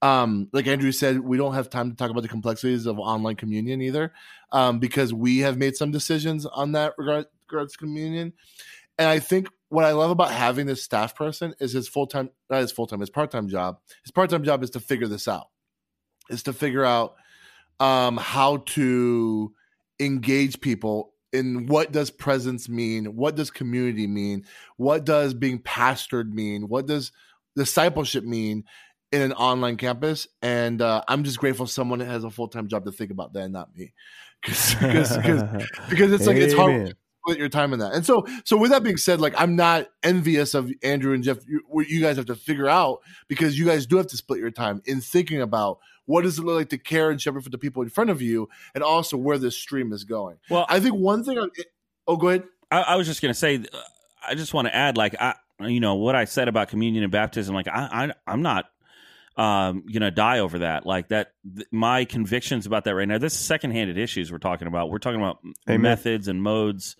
Um, like Andrew said, we don't have time to talk about the complexities of online communion either, um, because we have made some decisions on that regard, regards communion. And I think what I love about having this staff person is his full time, not his full time, his part time job. His part time job is to figure this out, is to figure out um, how to engage people in what does presence mean? What does community mean? What does being pastored mean? What does discipleship mean in an online campus? And uh, I'm just grateful someone has a full time job to think about that, and not me, because because it's like Amen. it's hard to split your time in that. And so, so with that being said, like I'm not envious of Andrew and Jeff. You, what you guys have to figure out because you guys do have to split your time in thinking about what does it look like to care and shepherd for the people in front of you, and also where this stream is going. Well, I think one thing. oh, go ahead. I, I was just going to say. I just want to add, like I, you know, what I said about communion and baptism. Like I, I I'm not um, gonna die over that. Like that, th- my convictions about that right now. This is secondhanded issues we're talking about. We're talking about Amen. methods and modes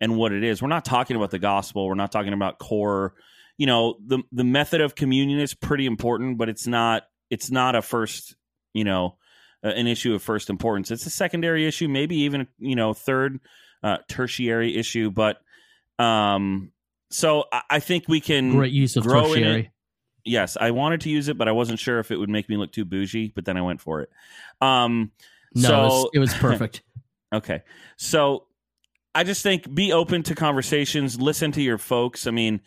and what it is. We're not talking about the gospel. We're not talking about core. You know, the the method of communion is pretty important, but it's not. It's not a first. You know, an issue of first importance. It's a secondary issue, maybe even you know third, uh, tertiary issue. But um, so I, I think we can great use of tertiary yes, I wanted to use it, but I wasn't sure if it would make me look too bougie. But then I went for it. Um, no, so, it, was, it was perfect. okay, so I just think be open to conversations. Listen to your folks. I mean,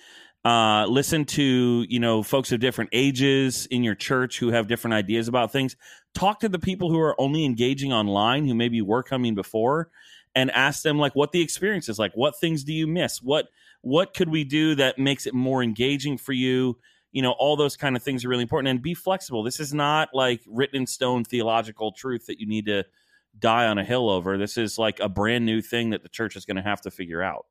uh, listen to you know folks of different ages in your church who have different ideas about things. Talk to the people who are only engaging online, who maybe were coming before, and ask them like what the experience is like. What things do you miss? What what could we do that makes it more engaging for you? you know all those kind of things are really important and be flexible this is not like written in stone theological truth that you need to die on a hill over this is like a brand new thing that the church is going to have to figure out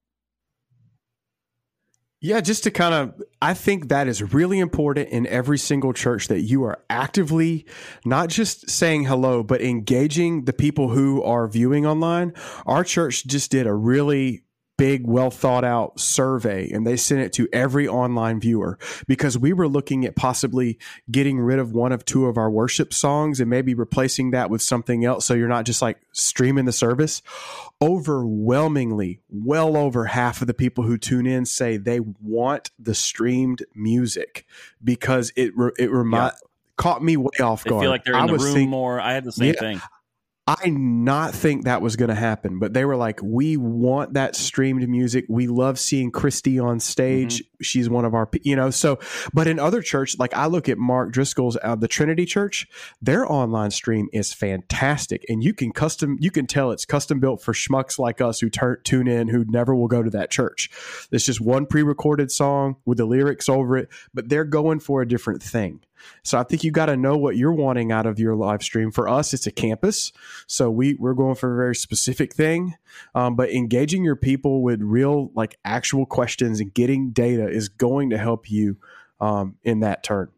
yeah, just to kind of, I think that is really important in every single church that you are actively not just saying hello, but engaging the people who are viewing online. Our church just did a really big, well thought out survey and they sent it to every online viewer because we were looking at possibly getting rid of one of two of our worship songs and maybe replacing that with something else. So you're not just like streaming the service. Overwhelmingly, well over half of the people who tune in say they want the streamed music because it, it remind, yeah. caught me way off guard. They feel like they're in I the room think, more. I had the same yeah, thing. I not think that was going to happen, but they were like, "We want that streamed music. We love seeing Christy on stage. Mm-hmm. She's one of our, you know." So, but in other church, like I look at Mark Driscoll's uh, the Trinity Church, their online stream is fantastic, and you can custom, you can tell it's custom built for schmucks like us who tur- tune in who never will go to that church. It's just one pre-recorded song with the lyrics over it, but they're going for a different thing. So I think you got to know what you're wanting out of your live stream. For us, it's a campus, so we we're going for a very specific thing. Um, but engaging your people with real, like actual questions and getting data is going to help you um, in that turn.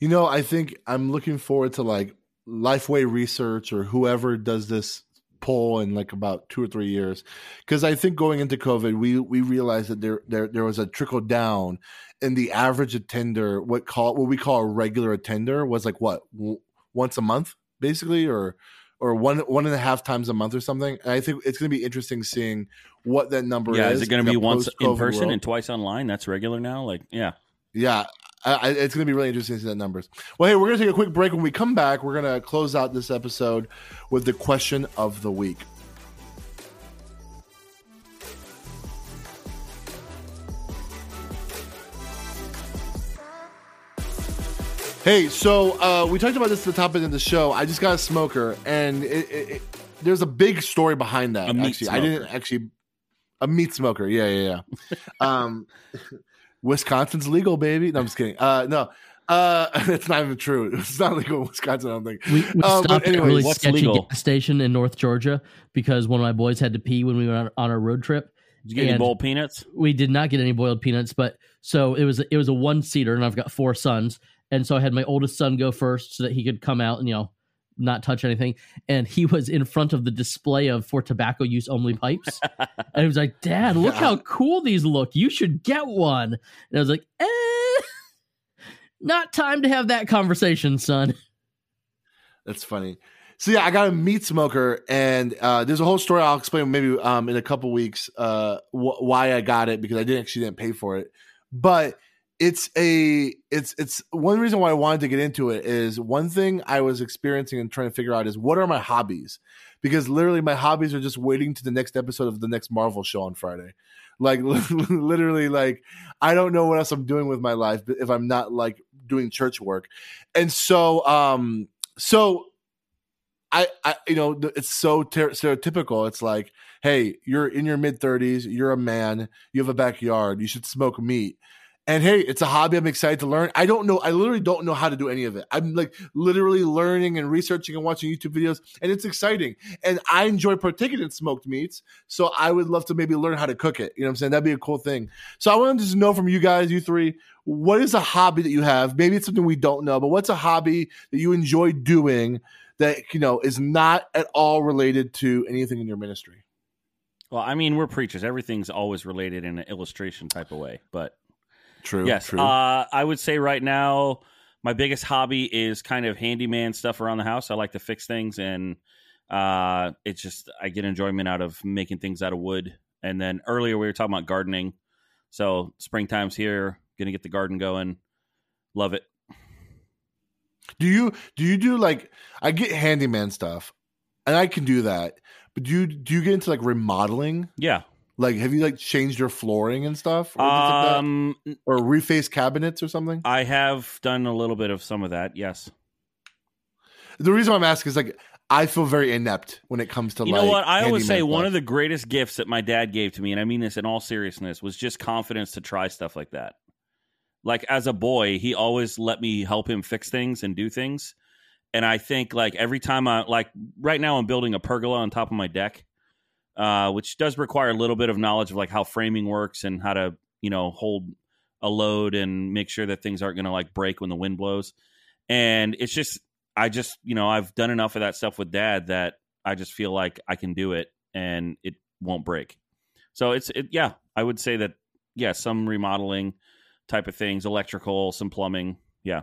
You know, I think I'm looking forward to like Lifeway Research or whoever does this poll in like about two or three years because I think going into COVID, we we realized that there there there was a trickle down and the average attender, what call what we call a regular attender, was like what w- once a month, basically, or or one one and a half times a month or something. And I think it's going to be interesting seeing what that number yeah, is. Yeah, is it going to be once in person world. and twice online? That's regular now. Like, yeah, yeah. I, it's going to be really interesting to see that numbers. Well, hey, we're going to take a quick break. When we come back, we're going to close out this episode with the question of the week. Hey, so uh, we talked about this at the top end of the show. I just got a smoker, and it, it, there's a big story behind that. Actually, I didn't actually a meat smoker. Yeah, yeah, yeah. um, Wisconsin's legal, baby. No, I'm just kidding. Uh, no, uh, it's not even true. It's not legal in Wisconsin. I don't think. We, we Uh, but stopped at a really what's sketchy legal? gas station in North Georgia because one of my boys had to pee when we were on, on our road trip. Did you get any And- bowl peanuts? We did not get any boiled peanuts, but so it was it was a one seater, and I've got four sons, and so I had my oldest son go first so that he could come out and you know not touch anything, and he was in front of the display of for tobacco use only pipes, and he was like, "Dad, look how cool these look! You should get one." And I was like, "Eh." Not time to have that conversation, son. That's funny. So yeah, I got a meat smoker, and uh, there's a whole story I'll explain maybe um, in a couple weeks uh, wh- why I got it because I didn't actually didn't pay for it, but it's a it's it's one reason why I wanted to get into it is one thing I was experiencing and trying to figure out is what are my hobbies? Because literally my hobbies are just waiting to the next episode of the next Marvel show on Friday. Like literally, like I don't know what else I'm doing with my life if I'm not like doing church work, and so um so I, I you know it's so ter- stereotypical. It's like hey you're in your mid 30s you're a man you have a backyard you should smoke meat and hey it's a hobby i'm excited to learn i don't know i literally don't know how to do any of it i'm like literally learning and researching and watching youtube videos and it's exciting and i enjoy partaking in smoked meats so i would love to maybe learn how to cook it you know what i'm saying that'd be a cool thing so i wanted to just know from you guys you three what is a hobby that you have maybe it's something we don't know but what's a hobby that you enjoy doing that you know is not at all related to anything in your ministry. Well, I mean, we're preachers. Everything's always related in an illustration type of way. But True. yes, True. Uh, I would say right now my biggest hobby is kind of handyman stuff around the house. I like to fix things, and uh, it's just I get enjoyment out of making things out of wood. And then earlier we were talking about gardening, so springtime's here. Gonna get the garden going. Love it. do you do you do like I get handyman stuff, and I can do that. But do you do you get into like remodeling? Yeah. Like, have you like changed your flooring and stuff, or, things like? Um, or reface cabinets or something? I have done a little bit of some of that. Yes. The reason why I'm asking is like I feel very inept when it comes to You like. know what? I always say one of the greatest gifts that my dad gave to me, and I mean this in all seriousness, was just confidence to try stuff like that. Like as a boy, he always let me help him fix things and do things. And I think like every time I like right now I'm building a pergola on top of my deck, uh, which does require a little bit of knowledge of like how framing works and how to, you know, hold a load and make sure that things aren't gonna like break when the wind blows. And it's just I just, you know, I've done enough of that stuff with dad that I just feel like I can do it and it won't break. So it's, it, yeah, I would say that, yeah, some remodeling type of things, electrical, some plumbing. Yeah.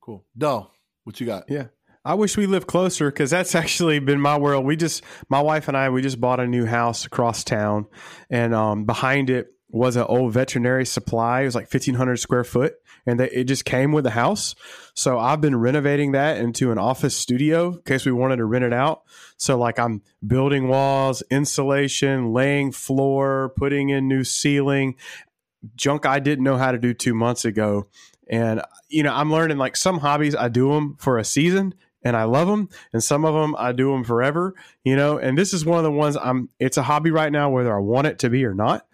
cool. No, what you got? Yeah. I wish we lived closer because that's actually been my world. We just, my wife and I, we just bought a new house across town, and um, behind it was an old veterinary supply. It was like fifteen hundred square foot, and they, it just came with the house. So I've been renovating that into an office studio in case we wanted to rent it out. So like I'm building walls, insulation, laying floor, putting in new ceiling, junk I didn't know how to do two months ago. And you know, I'm learning like some hobbies I do them for a season and I love them, and some of them I do them forever. You know, and this is one of the ones I'm. It's a hobby right now, whether I want it to be or not.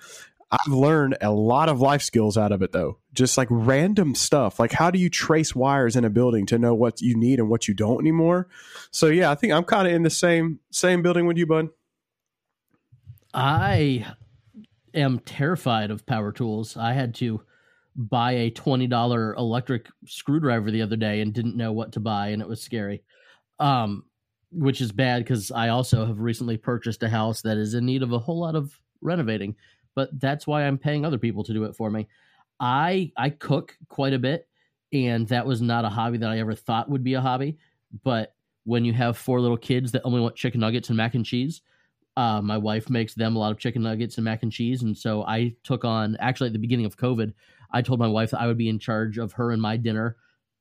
I've learned a lot of life skills out of it, though. Just like random stuff, like how do you trace wires in a building to know what you need and what you don't anymore. So yeah, I think I'm kind of in the same same building with you, bud. I am terrified of power tools. I had to buy a $20 electric screwdriver the other day and didn't know what to buy and it was scary. Um which is bad because I also have recently purchased a house that is in need of a whole lot of renovating, but that's why I'm paying other people to do it for me. I I cook quite a bit and that was not a hobby that I ever thought would be a hobby, but when you have four little kids that only want chicken nuggets and mac and cheese, uh, my wife makes them a lot of chicken nuggets and mac and cheese, and so I took on. Actually, at the beginning of COVID, I told my wife that I would be in charge of her and my dinner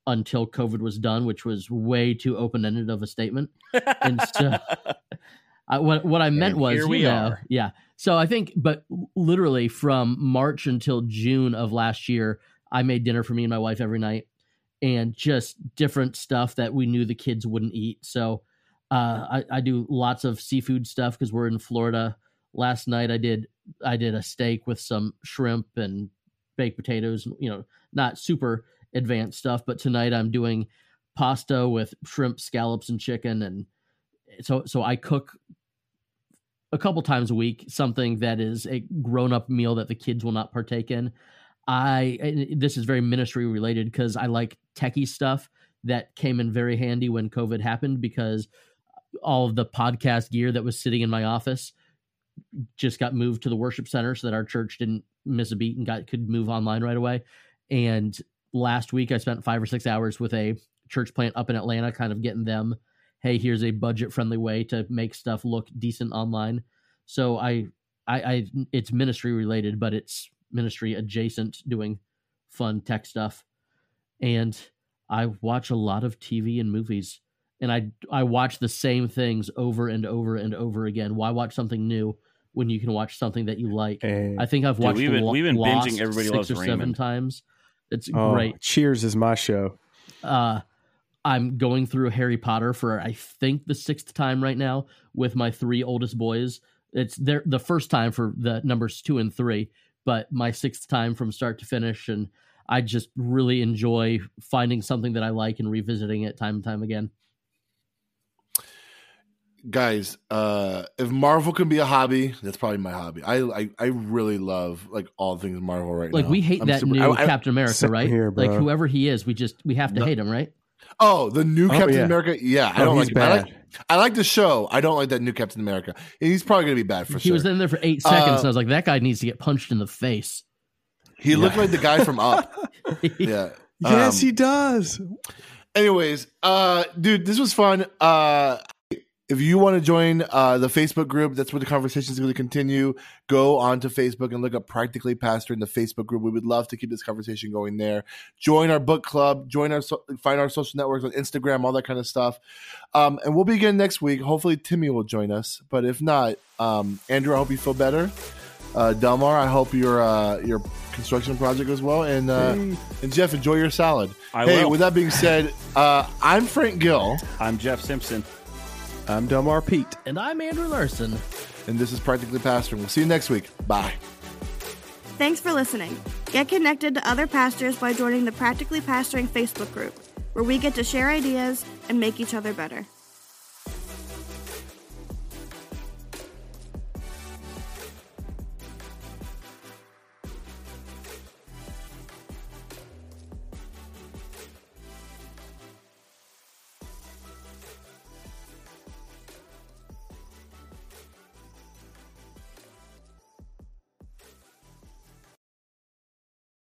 until COVID was done, which was way too open ended of a statement. And so, I, what what I meant And was, here we you know, are. yeah. So I think, but literally from March until June of last year, I made dinner for me and my wife every night, and just different stuff that we knew the kids wouldn't eat. So Uh, I, I do lots of seafood stuff because we're in Florida. Last night I did I did a steak with some shrimp and baked potatoes. You know, not super advanced stuff, but tonight I'm doing pasta with shrimp, scallops, and chicken. And so so I cook a couple times a week something that is a grown up meal that the kids will not partake in. I this is very ministry related because I like techie stuff that came in very handy when COVID happened because all of the podcast gear that was sitting in my office just got moved to the worship center so that our church didn't miss a beat and got could move online right away. And last week I spent five or six hours with a church plant up in Atlanta, kind of getting them, hey, here's a budget friendly way to make stuff look decent online. So I, I, I, it's ministry related, but it's ministry adjacent, doing fun tech stuff, and I watch a lot of TV and movies and I I watch the same things over and over and over again. Why watch something new when you can watch something that you like? Hey. I think I've Dude, watched we've been- Lo- we've been binging Lost Everybody six Loves or seven times. It's Oh, great. Cheers is my show. Uh, I'm going through Harry Potter for I think the sixth time right now with my three oldest boys. It's their the first time for the numbers two and three, but my sixth time from start to finish, and I just really enjoy finding something that I like and revisiting it time and time again. Guys uh if marvel can be a hobby that's probably my hobby i i, I really love like all things marvel right Like now we hate I'm that super- new I- I- Captain America, right? here, like whoever he is, we just we have to No. hate him, right? oh the new Oh, captain yeah. america yeah i Oh, don't he's like, it. I like bad. i like the show i don't like that new captain america he's probably gonna be bad for he sure He was in there for eight seconds, Uh, and I was like, that guy needs to get punched in the face. he looked like the guy from up yeah Yes, Um, he does. anyways uh dude this was fun uh if you want to join uh, the Facebook group, that's where the conversation is going to continue. Go onto Facebook and look up Practically Pastor in the Facebook group. We would love to keep this conversation going there. Join our book club. Join our so- find our social networks on Instagram, all that kind of stuff. Um, and we'll be again next week. Hopefully, Timmy will join us. But if not, um, Andrew, I hope you feel better. Uh, Delmar, I hope your uh, your construction project goes well. And uh, and Jeff, enjoy your salad. I hey, will. with that being said, uh, I'm Frank Gill. I'm Jeff Simpson. I'm Delmar Pete. And I'm Andrew Larson. and this is Practically Pastoring. We'll see you next week. Bye. Thanks for listening. Get connected to other pastors by joining the Practically Pastoring Facebook group, where we get to share ideas and make each other better.